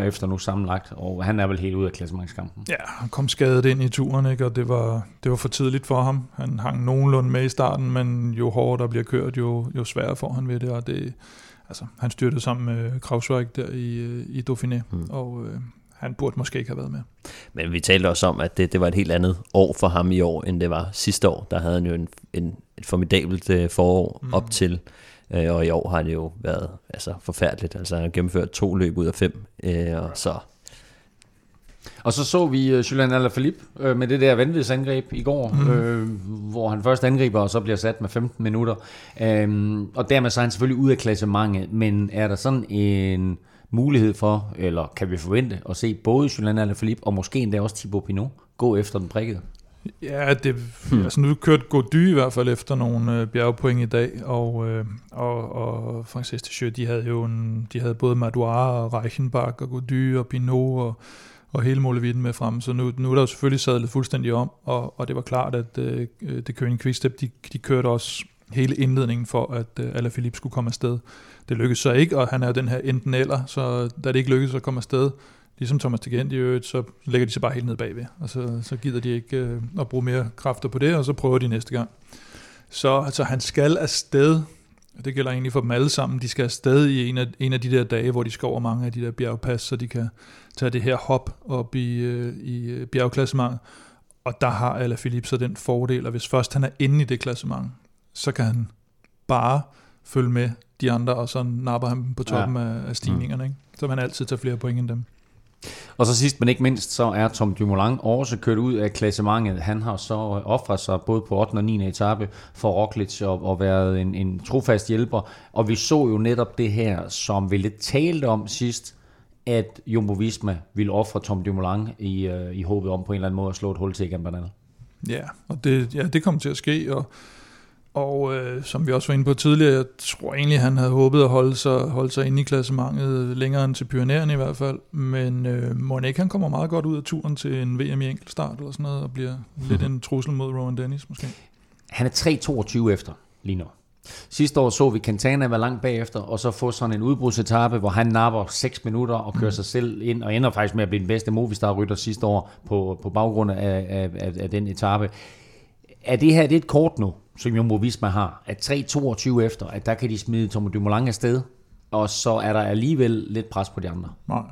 5.45 efter nu sammenlagt, og han er vel helt ude af klassementskampen. Ja, han kom skadet ind i turen, ikke? og det var, det var for tidligt for ham. Han hang nogenlunde med i starten, men jo hårdere der bliver kørt, jo, jo sværere får han ved det. Og det altså, han styrtede sammen med Krausweig der i, øh, i Dauphiné, mm. og uh, han burde måske ikke have været med. Men vi talte også om, at det, det var et helt andet år for ham i år, end det var sidste år. Der havde han jo en, en, et formidabelt øh, forår mm. op til, øh, og i år har det jo været altså, forfærdeligt. Altså han har gennemført to løb ud af fem, øh, og så... Og så så vi uh, Julian Alaphilippe uh, med det der vanvidsangreb i går, mm. øh, hvor han først angriber, og så bliver sat med 15 minutter. Um, og dermed så er han selvfølgelig ud af klassementet, men er der sådan en mulighed for, eller kan vi forvente at se både Julian Alaphilippe og måske endda også Thibaut Pinot gå efter den prikkede? Ja, det, hmm. altså nu kørte Gody i hvert fald efter nogle øh, bjergpoint i dag, og, øh, og, og Francis Ticheux, de havde jo en, de havde både Madouar og Reichenbach og Gody og Pinot og, og hele målevitten med frem, så nu, nu er der jo selvfølgelig sadlet fuldstændig om, og, og det var klart, at øh, det Køring Quickstep, de, de kørte også hele indledningen for, at øh, Alaphilippe skulle komme afsted. Det lykkedes så ikke, og han er jo den her enten eller, så da det ikke lykkedes at komme afsted, ligesom Thomas Degent i øvrigt, så lægger de sig bare helt ned bagved, og så, så gider de ikke øh, at bruge mere kræfter på det, og så prøver de næste gang. Så altså, han skal afsted, og det gælder egentlig for dem alle sammen, de skal afsted i en af, en af de der dage, hvor de skal over mange af de der bjergpas, så de kan tage det her hop op i, øh, i øh, bjergklassement. Og der har Alaphilippe så den fordel, at hvis først han er inde i det klassement, så kan han bare følge med de andre, og så napper han på toppen ja. af, af stigningerne. Ikke? Så man altid tager flere point end dem. Og så sidst men ikke mindst, så er Tom Dumoulin også kørt ud af klassementet. Han har så offret sig både på 8. og 9. etape for Roglic og, og været en, en trofast hjælper. Og vi så jo netop det her, som vi lidt talte om sidst, at Jumbo Visma ville ofre Tom Dumoulin i, uh, i håbet om på en eller anden måde at slå et hul til Egan Bernal. Ja, og det, ja, det kommer til at ske, og og øh, som vi også var inde på tidligere, jeg tror egentlig, han havde håbet at holde sig, holde sig inde i klassementet længere end til Pyrenæerne i hvert fald. Men øh, ikke han kommer meget godt ud af turen til en VM i enkeltstart eller sådan noget, og bliver mm-hmm. lidt en trussel mod Rowan Dennis måske? Han er 3-22 efter lige nu. Sidste år så vi Cantana være langt bagefter, og så få sådan en udbrudsetappe, hvor han napper 6 minutter og kører mm. sig selv ind, og ender faktisk med at blive den bedste Movistar-rytter sidste år på, på baggrund af, af, af, af den etape. Er det her det er et kort nu, som Jumbo Visma har, at 3-22 efter, at der kan de smide Tomo Dumoulin afsted, og så er der alligevel lidt pres på de andre. Nej,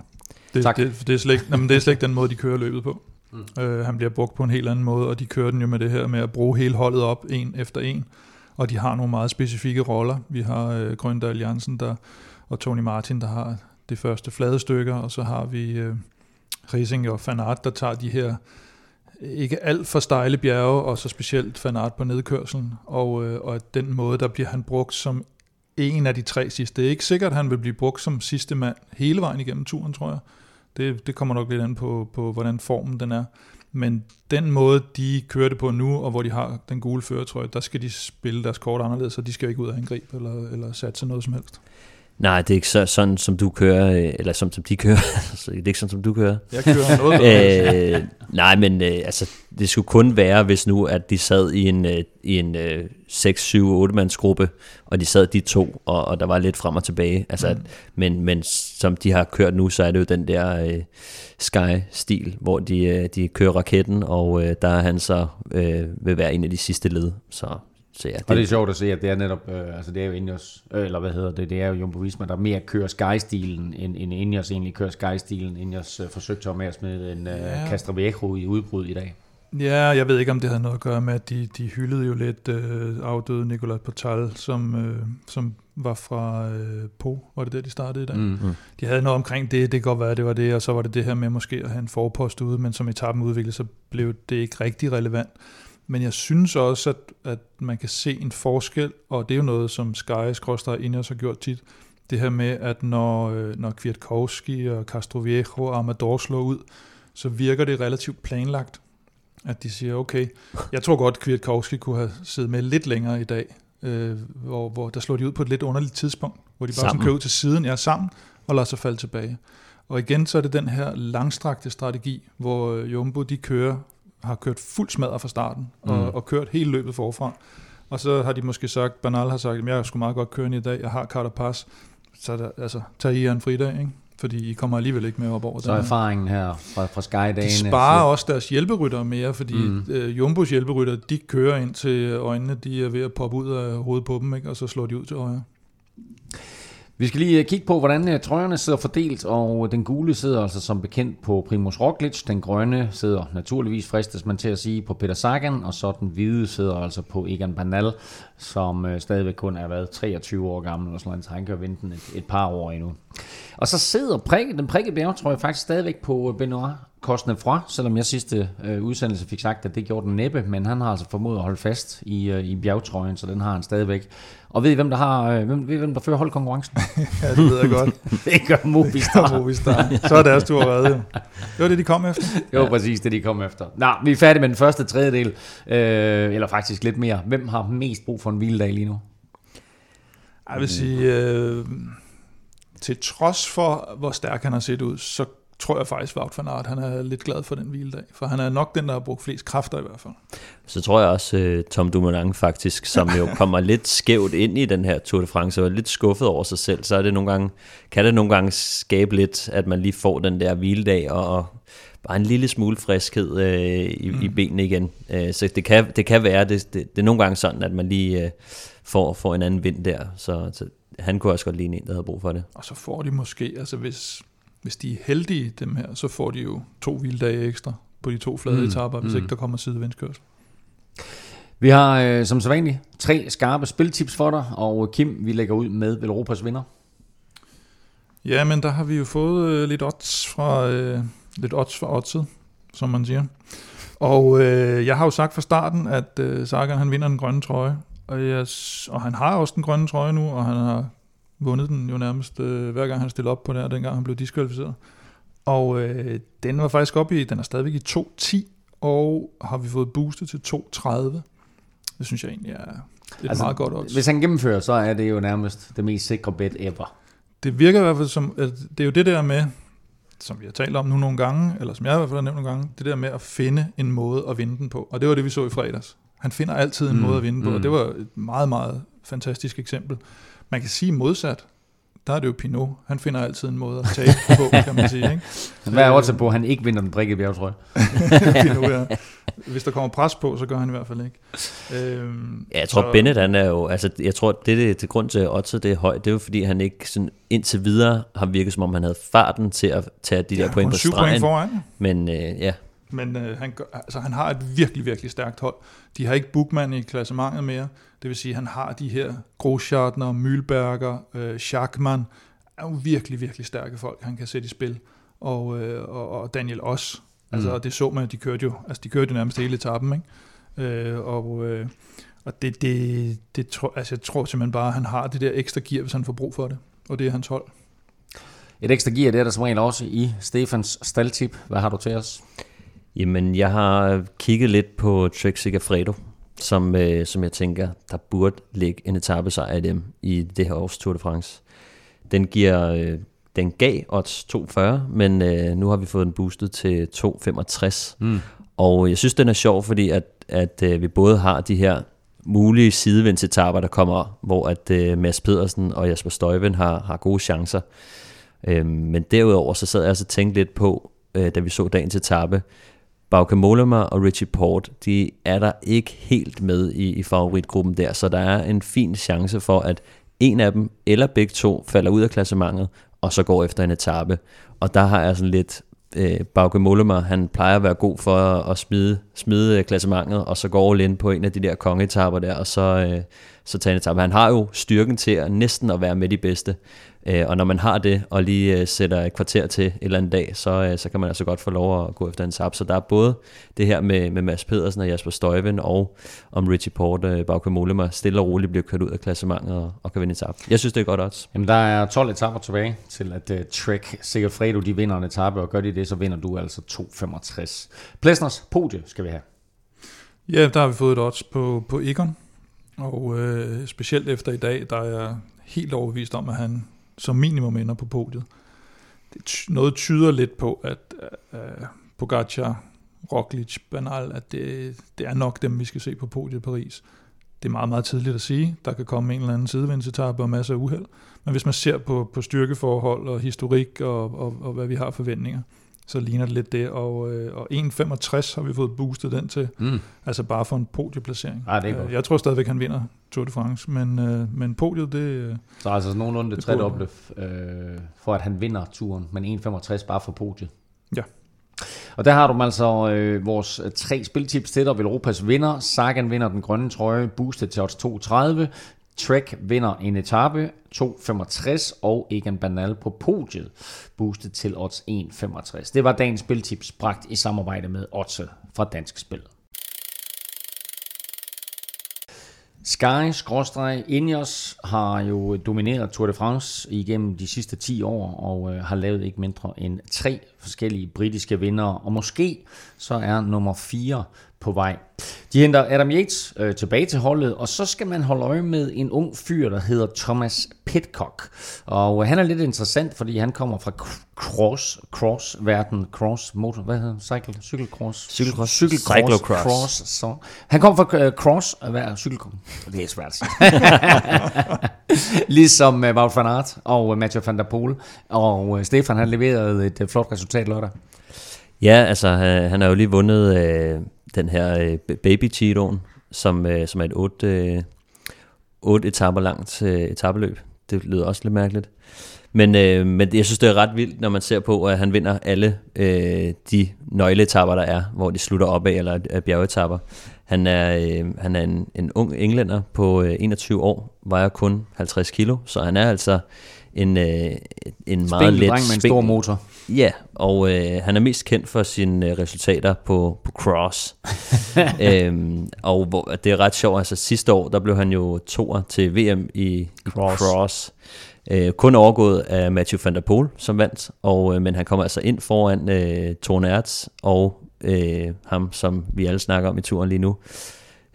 det, tak. det, det, er, slet ikke, jamen, det er slet ikke den måde, de kører løbet på. Mm. Øh, han bliver brugt på en helt anden måde, og de kører den jo med det her med at bruge hele holdet op, en efter en, og de har nogle meget specifikke roller. Vi har øh, Grøndahl Jansen der, og Tony Martin, der har det første flade stykker, og så har vi øh, Rising og Fanart, der tager de her ikke alt for stejle bjerge, og så specielt fanart på nedkørselen, og, øh, og den måde, der bliver han brugt som en af de tre sidste. Det er ikke sikkert, at han vil blive brugt som sidste mand hele vejen igennem turen, tror jeg. Det, det kommer nok lidt an på, på, hvordan formen den er. Men den måde, de kører det på nu, og hvor de har den gule føretrøje, der skal de spille deres kort anderledes, så de skal ikke ud og angribe eller, eller satse noget som helst. Nej, det er ikke så, sådan, som du kører, øh, eller som, som de kører. *laughs* det er ikke sådan, som du kører. Jeg kører noget. *laughs* øh, nej, men øh, altså, det skulle kun være, hvis nu, at de sad i en, øh, i en øh, 6, 7, 8 mands gruppe, og de sad de to, og, og der var lidt frem og tilbage. Altså, mm. men, men som de har kørt nu, så er det jo den der øh, Sky-stil, hvor de, øh, de kører raketten, og øh, der er han så øh, ved hver en af de sidste led. Så så ja, det, og det er sjovt at se, at det er netop, øh, altså det er jo Ineos, øh, eller hvad hedder det, det er jo Jumbo Visma, der mere kører Sky-stilen, end, end Ineos egentlig kører Sky-stilen. Ineos øh, forsøgte at med at smide en øh, ja. Castroviejo i udbrud i dag. Ja, jeg ved ikke, om det havde noget at gøre med, at de, de hyldede jo lidt øh, afdøde Nicolas Portal, som, øh, som var fra øh, Po, var det der, de startede i dag. Mm. De havde noget omkring det, det kan godt være, det var det, og så var det det her med måske at have en forpost ude, men som etappen udviklede, så blev det ikke rigtig relevant. Men jeg synes også, at, at man kan se en forskel, og det er jo noget, som Sky Skråstrej Ineos har gjort tit, det her med, at når, øh, når Kwiatkowski og Castroviejo og Amador slår ud, så virker det relativt planlagt. At de siger, okay, jeg tror godt, Kwiatkowski kunne have siddet med lidt længere i dag, øh, hvor, hvor der slår de ud på et lidt underligt tidspunkt, hvor de bare sådan Sammen. kører ud til siden, ja, sammen, og lader sig falde tilbage. Og igen, så er det den her langstrakte strategi, hvor øh, Jumbo, de kører, har kørt fuld smadret fra starten, og, Mm. og kørt hele løbet forfra. Og så har de måske sagt, Bernal har sagt, at jeg skulle meget godt køre i dag, jeg har Carter Pass, så er der, altså, tag I en fridag, ikke? fordi I kommer alligevel ikke med op over Så erfaringen her fra, fra Sky-dagene. De sparer også deres hjælperytter mere, fordi mm. øh, Jumbos hjælperytter, de kører ind til øjnene, de er ved at poppe ud af hovedet på dem, ikke? og så slår de ud til højre. Vi skal lige øh, kigge på, hvordan øh, trøjerne sidder fordelt, og øh, den gule sidder altså som bekendt på Primus Roglic, den grønne sidder naturligvis, fristes man til at sige, på Peter Sagan, og så den hvide sidder altså på Egan Bernal, som stadigvæk kun er været 23 år gammel, og sådan så han kan vente et, et par år endnu. Og så sidder prikket, den prikket bjergetrøje faktisk stadigvæk på Benoit Cosnefroy, selvom jeg sidste øh, udsendelse fik sagt, at det gjorde den næppe, men han har altså formået at holde fast i, øh, i bjergtrøjen, så den har han stadigvæk. Og ved I, hvem der, har, øh, hvem, ved I, hvem der fører holdkonkurrencen? *laughs* Ja, det ved jeg godt. *laughs* det gør Movistar. Movistar. Så er deres tur reddet. Det var det, de kom efter. Det var præcis det, de kom efter. Nå, vi er færdige med den første tredjedel, øh, eller faktisk lidt mere. Hvem har mest brug for en hviledag lige nu? Jeg vil sige, øh, til trods for, hvor stærk han har set ud, så tror jeg faktisk, Wout van Aert, han er lidt glad for den hviledag. For han er nok den, der har brugt flest kræfter i hvert fald. Så tror jeg også, uh, Tom Dumoulin faktisk, som jo *laughs* kommer lidt skævt ind i den her Tour de France, og er lidt skuffet over sig selv, så er det nogle gange, kan det nogle gange skabe lidt, at man lige får den der hviledag, og, og bare en lille smule friskhed uh, i, mm. i benene igen. Uh, så det kan, det kan være, det, det, det er nogle gange sådan, at man lige uh, får, får en anden vind der, så, så han kunne også godt ligne en, der havde brug for det. Og så får de måske, altså hvis, hvis de er heldige, dem her, så får de jo to hviledage ekstra på de to flade Mm, etaper, hvis mm. ikke der kommer sidevindskørsel. Vi har øh, som sædvanligt tre skarpe spiltips for dig, og Kim, vi lægger ud med Velropas vinder. Ja, men der har vi jo fået øh, lidt odds fra øh, lidt odds fra oddset, som man siger. Og øh, jeg har jo sagt fra starten, at øh, Sagan han vinder den grønne trøje, og, jeg, og han har også den grønne trøje nu, og han har vundet den jo nærmest øh, hver gang han stillede op på det her, dengang han blev diskvalificeret. Og øh, den var faktisk oppe i, den er stadigvæk i 2.10, og har vi fået boostet til 2.30. Det synes jeg egentlig er et Altså, meget godt odds. Hvis han gennemfører, så er det jo nærmest det mest sikre bet ever. Det virker i hvert fald som, at det er jo det der med, som vi har talt om nu nogle gange, eller som jeg i hvert fald har nævnt nogle gange, det der med at finde en måde at vinde den på. Og det var det, vi så i fredags. Han finder altid en Mm, mm, måde at vinde på, mm. og det var et meget, meget fantastisk eksempel. Man kan sige modsat, der er det jo Pinot. Han finder altid en måde at tabe på, kan man sige. Ikke? *laughs* Hvad er også på, at han ikke vinder den prikke bjergetrøje? *laughs* Pinot, ja. Hvis der kommer pres på, så gør han i hvert fald ikke. Øhm, Ja, jeg tror, så- så... Bennett, han er jo, altså, jeg tror, det, det til grund til, at oddset det er højt, det er jo, fordi han ikke sådan, indtil videre har virket, som om han havde farten til at tage de Ja, der point på syv point stregen. foran. Men øh, ja, Men øh, han, gør- altså, han har et virkelig, virkelig stærkt hold. De har ikke Bugman i klassementet mere. Det vil sige, at han har de her Großschartner, Mühlberger, øh, Schachmann. er jo virkelig, virkelig stærke folk, han kan sætte i spil. Og, øh, og, og Daniel også. Altså, Mm. mm. det så man, de kørte jo, altså, de kørte jo nærmest hele etappen, ikke? Øh, og øh, og det, det, det tror, altså, jeg tror simpelthen bare, at han har det der ekstra gear, hvis han får brug for det. Og det er hans hold. Et ekstra gear, det er der som regel også i Stefans staldtip. Hvad har du til os? Jamen, jeg har kigget lidt på Trek Segafredo, som, øh, som jeg tænker, der burde ligge en etappesejr af dem i det her års Tour de France. Den giver, øh, den gav odds 2,40, men øh, nu har vi fået den boostet til 2,65. Mm. Og jeg synes, den er sjov, fordi at, at øh, vi både har de her mulige sidevindsetapper, der kommer, hvor at øh, Mads Pedersen og Jasper Støjven har, har gode chancer. Øhm, men derudover så sad jeg også og tænkte lidt på, øh, da vi så dagens etape, Bauke Mollema og Richie Port, de er der ikke helt med i, i favoritgruppen der, så der er en fin chance for, at en af dem, eller begge to, falder ud af klassementet, og så går efter en etape. Og der har jeg sådan lidt, øh, Bauke Mollema, han plejer at være god for at, at smide, smide klassementet, og så går all ind på en af de der kongeetapper der, og så, øh, så tager en etape. Han har jo styrken til at næsten at være med de bedste. Øh, og når man har det, og lige øh, sætter et kvarter til et eller andet dag, så, øh, så kan man altså godt få lov at gå efter en sap. Så der er både det her med, med Mads Pedersen og Jasper Støjven, og om Richie Port, øh, Bauke Mollema, stille og roligt bliver kørt ud af klassementet og, og kan vinde etape. Jeg synes, det er godt odds. Jamen, der er 12 etapper tilbage til at uh, Trek Fredo, de vinder en etape, og gør de det, så vinder du altså 2,65. Plesners podie skal vi have. Ja, der har vi fået et odds på, på Egon, og øh, specielt efter i dag, der er jeg helt overbevist om, at han som minimum ender på podiet. Det, noget tyder lidt på, at uh, Pogacar, Roglic, Banal, at det, det er nok dem, vi skal se på podiet i Paris. Det er meget, meget tidligt at sige. Der kan komme en eller anden sidevindsetappe og masser af uheld. Men hvis man ser på, på styrkeforhold og historik og, og, og hvad vi har forventninger, så ligner det lidt det. Og, øh, og 1,65 har vi fået boostet den til. Mm. Altså bare for en podieplacering. Ah, det er godt. Jeg tror stadigvæk, han vinder Tour de France, men, øh, men podiet, det... Øh, så altså nogenlunde det tredobbelte øh, for, at han vinder turen, men 1,65 bare for podiet. Ja. Og der har du altså øh, vores tre spiltips til dig. Europas vinder. Sagan vinder den grønne trøje, boostet til odds 230. Trek vinder en etape, 2,65, og Egan Bernal på podiet, boostet til odds 1,65. Det var dagens spiltips, bragt i samarbejde med Odds fra Dansk Spil. Sky-Ineos har jo domineret Tour de France igennem de sidste 10 år, og øh, har lavet ikke mindre end tre forskellige britiske vinder, og måske så er nummer 4 på vej. De henter Adam Yates øh, tilbage til holdet, og så skal man holde øje med en ung fyr, der hedder Thomas Pitcock. Og øh, han er lidt interessant, fordi han kommer fra cross, cross verden, cross motor, hvad hedder cycle, cykelcross, cykelcross, cykelcross, cross, så. Han kommer fra uh, cross, uh, cykelcross, det er svært *laughs* ligesom uh, Wout van Aert og uh, Mathieu van der Poel, og uh, Stefan han leverede et uh, flot resultat lørdag. Ja, altså han har jo lige vundet øh, den her øh, Baby Cheetoen, som, øh, som er et 8, øh, 8 etaper langt øh, etabeløb. Det lyder også lidt mærkeligt. Men, øh, men jeg synes, det er ret vildt, når man ser på, at han vinder alle øh, de nøgleetapper, der er, hvor de slutter op af, eller er bjergetapper. Han er, øh, han er en, en ung englænder på øh, 21 år, vejer kun 50 kilo, så han er altså en, øh, en meget let... med en stor motor. Ja, og øh, han er mest kendt for sine øh, resultater på, på cross. *laughs* øhm, og hvor, det er ret sjovt, altså sidste år, der blev han jo toer til VM i cross. cross. Øh, kun overgået af Matthew van der Poel, som vandt, og, øh, men han kommer altså ind foran øh, Thorne Ertz og øh, ham, som vi alle snakker om i turen lige nu,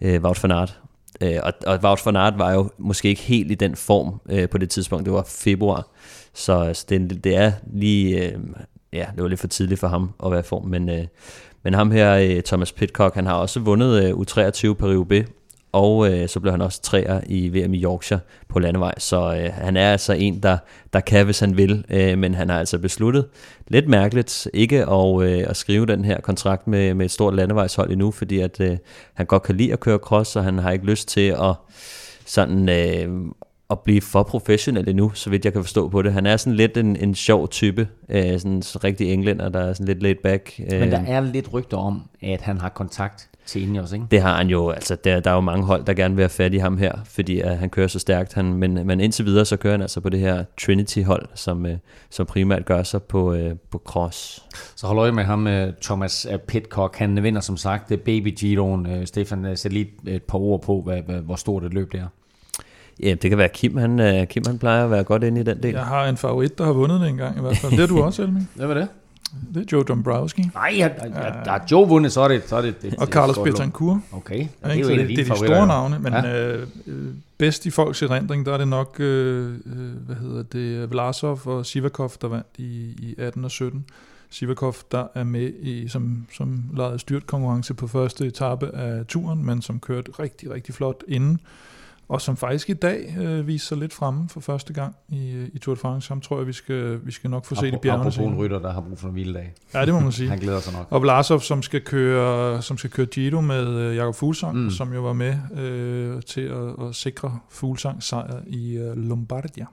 øh, Wout van Aert. Øh, og, og Wout van Aert var jo måske ikke helt i den form øh, på det tidspunkt, det var februar, så altså, det, det er lige, øh, ja, det var lidt for tidligt for ham at være i form, men, øh, men ham her, øh, Thomas Pitcock, han har også vundet øh, U23 Paris-UB, og øh, så blev han også træer i VM i Yorkshire på landevej, så øh, han er altså en, der, der kan, hvis han vil, øh, men han har altså besluttet, lidt mærkeligt, ikke at, øh, at skrive den her kontrakt med, med et stort landevejshold endnu, fordi at øh, han godt kan lide at køre cross, og han har ikke lyst til at sådan øh, at blive for professionel endnu, så vidt jeg kan forstå på det. Han er sådan lidt en, en sjov type, øh, sådan en rigtig englænder, der er sådan lidt laid back. Øh. Men der er lidt rygter om, at han har kontakt til Ineos, ikke? Det har han jo, altså der, der er jo mange hold, der gerne vil have fat i ham her, fordi uh, han kører så stærkt, han, men, men indtil videre, så kører han altså på det her Trinity-hold, som, uh, som primært gør sig på, uh, på cross. Så hold øje med ham, uh, Thomas Pitcock, han vinder som sagt Baby Giroen. Uh, Stefan, sæt lige et par ord på, hvad, hvad, hvor stort et løb det er. Ja, det kan være Kim, han, uh, Kim han plejer at være godt inde i den del. Jeg har en favorit, der har vundet det engang i hvert fald. Det har du *laughs* også, Elming. Hvad var det? Det er Joe Dombrowski. Nej, ja, der er Joe vundet, så er det... Så er det, det og Carlos Betancourt. Okay, ja, det er jo en af dine Det er de store navne, men ja. øh, bedst i folks erindring, der er det nok, øh, hvad hedder det, Vlasov og Sivakov, der vandt i, i 18 og 17. Sivakov, der er med i, som, som lavede styrt konkurrence på første etape af turen, men som kørte rigtig, rigtig flot inden og som faktisk i dag øh, viser sig lidt fremme for første gang i, øh, i Tour de France. Ham tror jeg, vi skal, vi skal nok få set i bjergene. Apropos en rytter, der har brug for en hviledag. Ja, det må man sige. *laughs* Han glæder sig nok. Og Vlasov, som skal køre, som skal køre Giro med øh, Jakob Fuglsang, mm. som jo var med øh, til at, at sikre Fuglsang sejr i øh, Lombardia.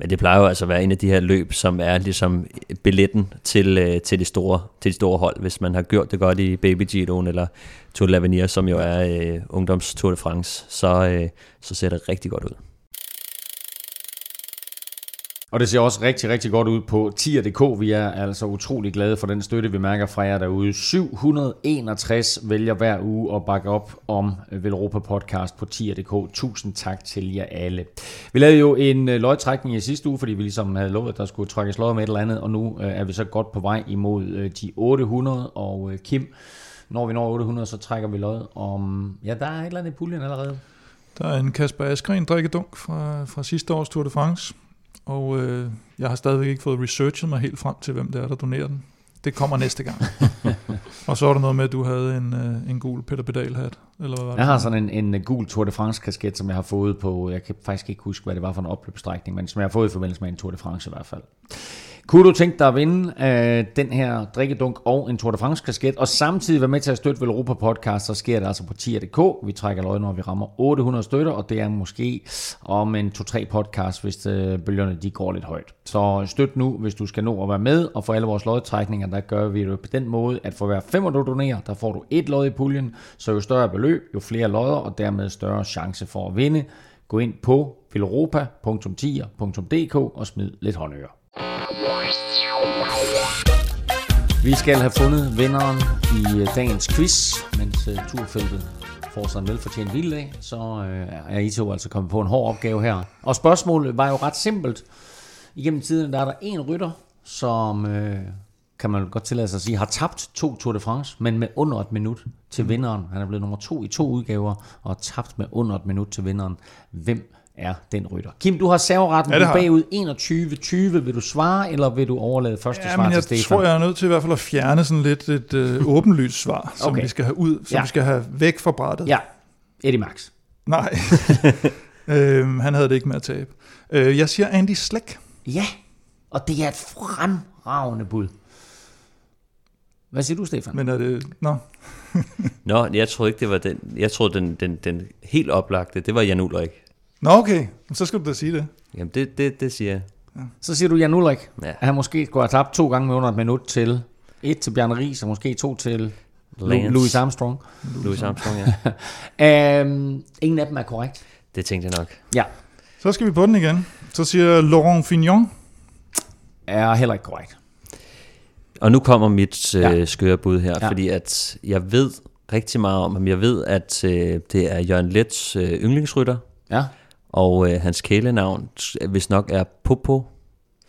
Men det plejer jo altså at være en af de her løb, som er ligesom billetten til, øh, til, de, store, til de store hold. Hvis man har gjort det godt i Baby Giroen eller Tour de l'Avenir, som jo er øh, ungdoms Tour de France, så, øh, så ser det rigtig godt ud. Og det ser også rigtig, rigtig godt ud på tier.dk. Vi er altså utrolig glade for den støtte, vi mærker fra jer derude. 761 vælger hver uge at bakke op om øh, Velropa Podcast på tier.dk. Tusind tak til jer alle. Vi lavede jo en øh, løgtrækning i sidste uge, fordi vi ligesom havde lovet, at der skulle trækkes løg med et eller andet, og nu øh, er vi så godt på vej imod øh, de 800, og Kim, når vi når 800, så trækker vi løg om... Ja, der er et eller andet i puljen allerede. Der er en Kasper Askren drikkedunk fra, fra sidste års Tour de France. Og øh, jeg har stadigvæk ikke fået researchet mig helt frem til, hvem det er, der donerer den. Det kommer næste gang. *laughs* og så er der noget med, at du havde en, øh, en gul Peter Pedal hat. Eller hvad var det? Jeg har sådan en, en gul Tour de France kasket, som jeg har fået på, jeg kan faktisk ikke huske, hvad det var for en opløbsstrækning, men som jeg har fået i forbindelse med en Tour de France i hvert fald. Kunne du tænke dig at vinde øh, den her drikkedunk og en Tour de France kasket, og samtidig være med til at støtte Europa Podcast, så sker det altså på tier.dk. Vi trækker løg, når vi rammer 800 støtter, og det er måske om en 2-3 podcast, hvis øh, bølgerne de går lidt højt. Så støt nu, hvis du skal nå at være med, og for alle vores lodtrækninger, der gør vi det på den måde, at for hver 5 du donerer, der får du et lod i puljen, så jo større beløb, jo flere lodder, og dermed større chance for at vinde. Gå ind på filoropa.tier.dk og smid lidt håndører. Vi skal have fundet vinderen i øh, dagens quiz, mens uh, turfeltet får sig en velfortjent dag, så uh, er I to altså kommet på en hård opgave her. Og spørgsmålet var jo ret simpelt. Igennem tiden der er der en rytter, som, uh, kan man godt tillade sig at sige, har tabt to Tour de France, men med under et minut til vinderen. Han er blevet nummer to i to udgaver, og tabt med under et minut til vinderen. Hvem er den rytter. Kim, du har serveretten ja, bagud 21-20. Vil du svare, eller vil du overlade første ja, svar men jeg til Stefan? tror, jeg er nødt til i hvert fald at fjerne sådan lidt et øh, *laughs* åbenlyst svar, som okay. vi skal have ud, som ja. vi skal have væk fra brættet. Ja, Eddie Max. Nej, *laughs* øhm, han havde det ikke med at tabe. Øh, jeg siger Andy Slæk. Ja, og det er et fremragende bud. Hvad siger du, Stefan? Men er det... Nå. *laughs* Nå, jeg troede ikke, det var den... Jeg troede, den, den, den helt oplagte, det var Jan Ulrik. Nå, okay. Så skal du da sige det. Jamen, det, det, det siger jeg. Ja. Så siger du Jan Ulrik, ja. at han måske skulle have tabt to gange med under et minut til et til Bjarne Ries, og måske to til Lance. Louis Armstrong. Louis Armstrong, ja. *laughs* um, ingen af dem er korrekt. Det tænkte jeg nok. Ja. Så skal vi på den igen. Så siger Laurent Fignon. Er heller ikke korrekt. Og nu kommer mit øh, ja. skøre bud her, ja. fordi at jeg ved rigtig meget om ham. Jeg ved, at øh, det er Jørgen Lets øh, yndlingsrytter. Ja. Og øh, hans kælenavn, hvis nok er Popo.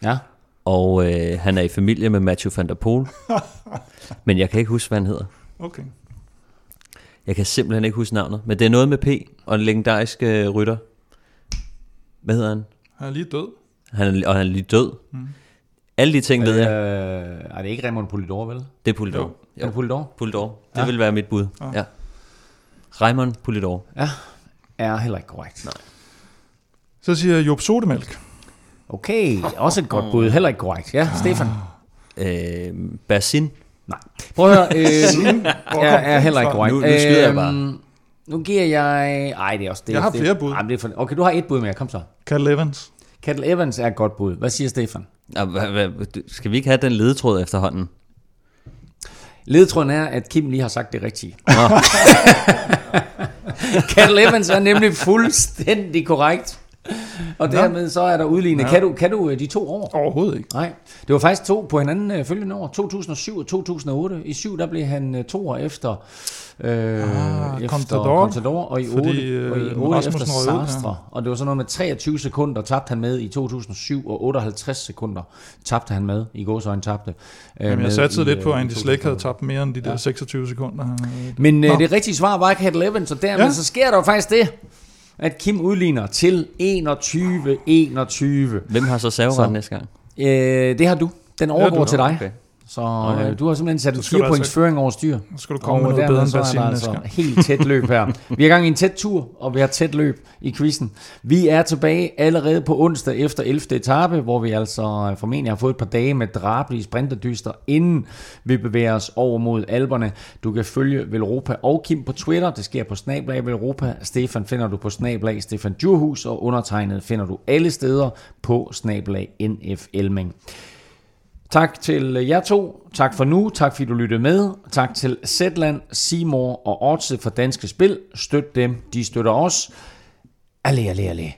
Ja. Og øh, han er i familie med Matthew van der Poel. *laughs* men jeg kan ikke huske, hvad han hedder. Okay. Jeg kan simpelthen ikke huske navnet. Men det er noget med P og en legendarisk øh, rytter. Hvad hedder han? Han er lige død. Han er, og han er lige død. Mm. Alle de ting ved jeg. Øh, er det ikke Raymond Polidor, vel? Det er Polidor. Jo. Er det Polidor? Polidor. Det ja. vil være mit bud. Ja. ja. Raymond Polidor. Ja, er heller ikke korrekt. Nej. Så siger jeg Job Sotemælk. Okay, også et godt bud. Heller ikke korrekt. Ja, Stefan. Øh, Basin. Nej. Prøv at høre. Øh, er, er heller ikke korrekt. Nu, nu skyder jeg bare. Øhm, nu giver jeg... Ej, det er også... Det, jeg har flere bud. Ej, det er for, okay, du har et bud mere. Kom så. Cattle Evans. Cattle Evans er et godt bud. Hvad siger Stefan? Skal vi ikke have den ledetråd efterhånden? Ledetråden er, at Kim lige har sagt det rigtige. Cattle *laughs* Evans er nemlig fuldstændig korrekt. Og dermed så er der udlignet. Ja. Kan, du, kan du øh, de to år? Overhovedet ikke. Nej. Det var faktisk to på hinanden uh, følgende år. 2007 og 2008. I 7 der blev han uh, to år efter, uh, ah, efter Contador, Contador, og i 8, fordi, uh, og i 8 efter Sastre. Ja. Og det var sådan noget med 23 sekunder tabte han med i 2007, og 58 sekunder tabte han med. I gåsøjne tabte. Uh, Jamen, jeg satte lidt på, at Andy Slæk havde tabt mere end de der ja. 26 sekunder. Men uh, det rigtige svar var Cat Evans, så dermed ja. så sker der jo faktisk det, at Kim udligner til 21-21. Hvem har så serveretten næste gang? Øh, det har du. Den overgår ja, til dig. Okay. Så okay. øh, du har simpelthen sat en skal du 4 points altså- føring over styr. Så skal du komme med Og noget bedre end næste altså helt tæt løb her. Vi er i gang i en tæt tur, og vi har tæt løb i quizzen. Vi er tilbage allerede på onsdag efter 11. etape, hvor vi altså formentlig har fået et par dage med drabelige sprinterdyster, inden vi bevæger os over mod alberne. Du kan følge Velropa og Kim på Twitter. Det sker på Snablag Velropa. Stefan finder du på Snablag Stefan Djurhus, og undertegnet finder du alle steder på Snablag NF Elming. Tak til jer to. Tak for nu. Tak fordi du lyttede med. Tak til Zetland, Seymour og Odds for Danske Spil. Støt dem. De støtter os. Alle, alle, alle.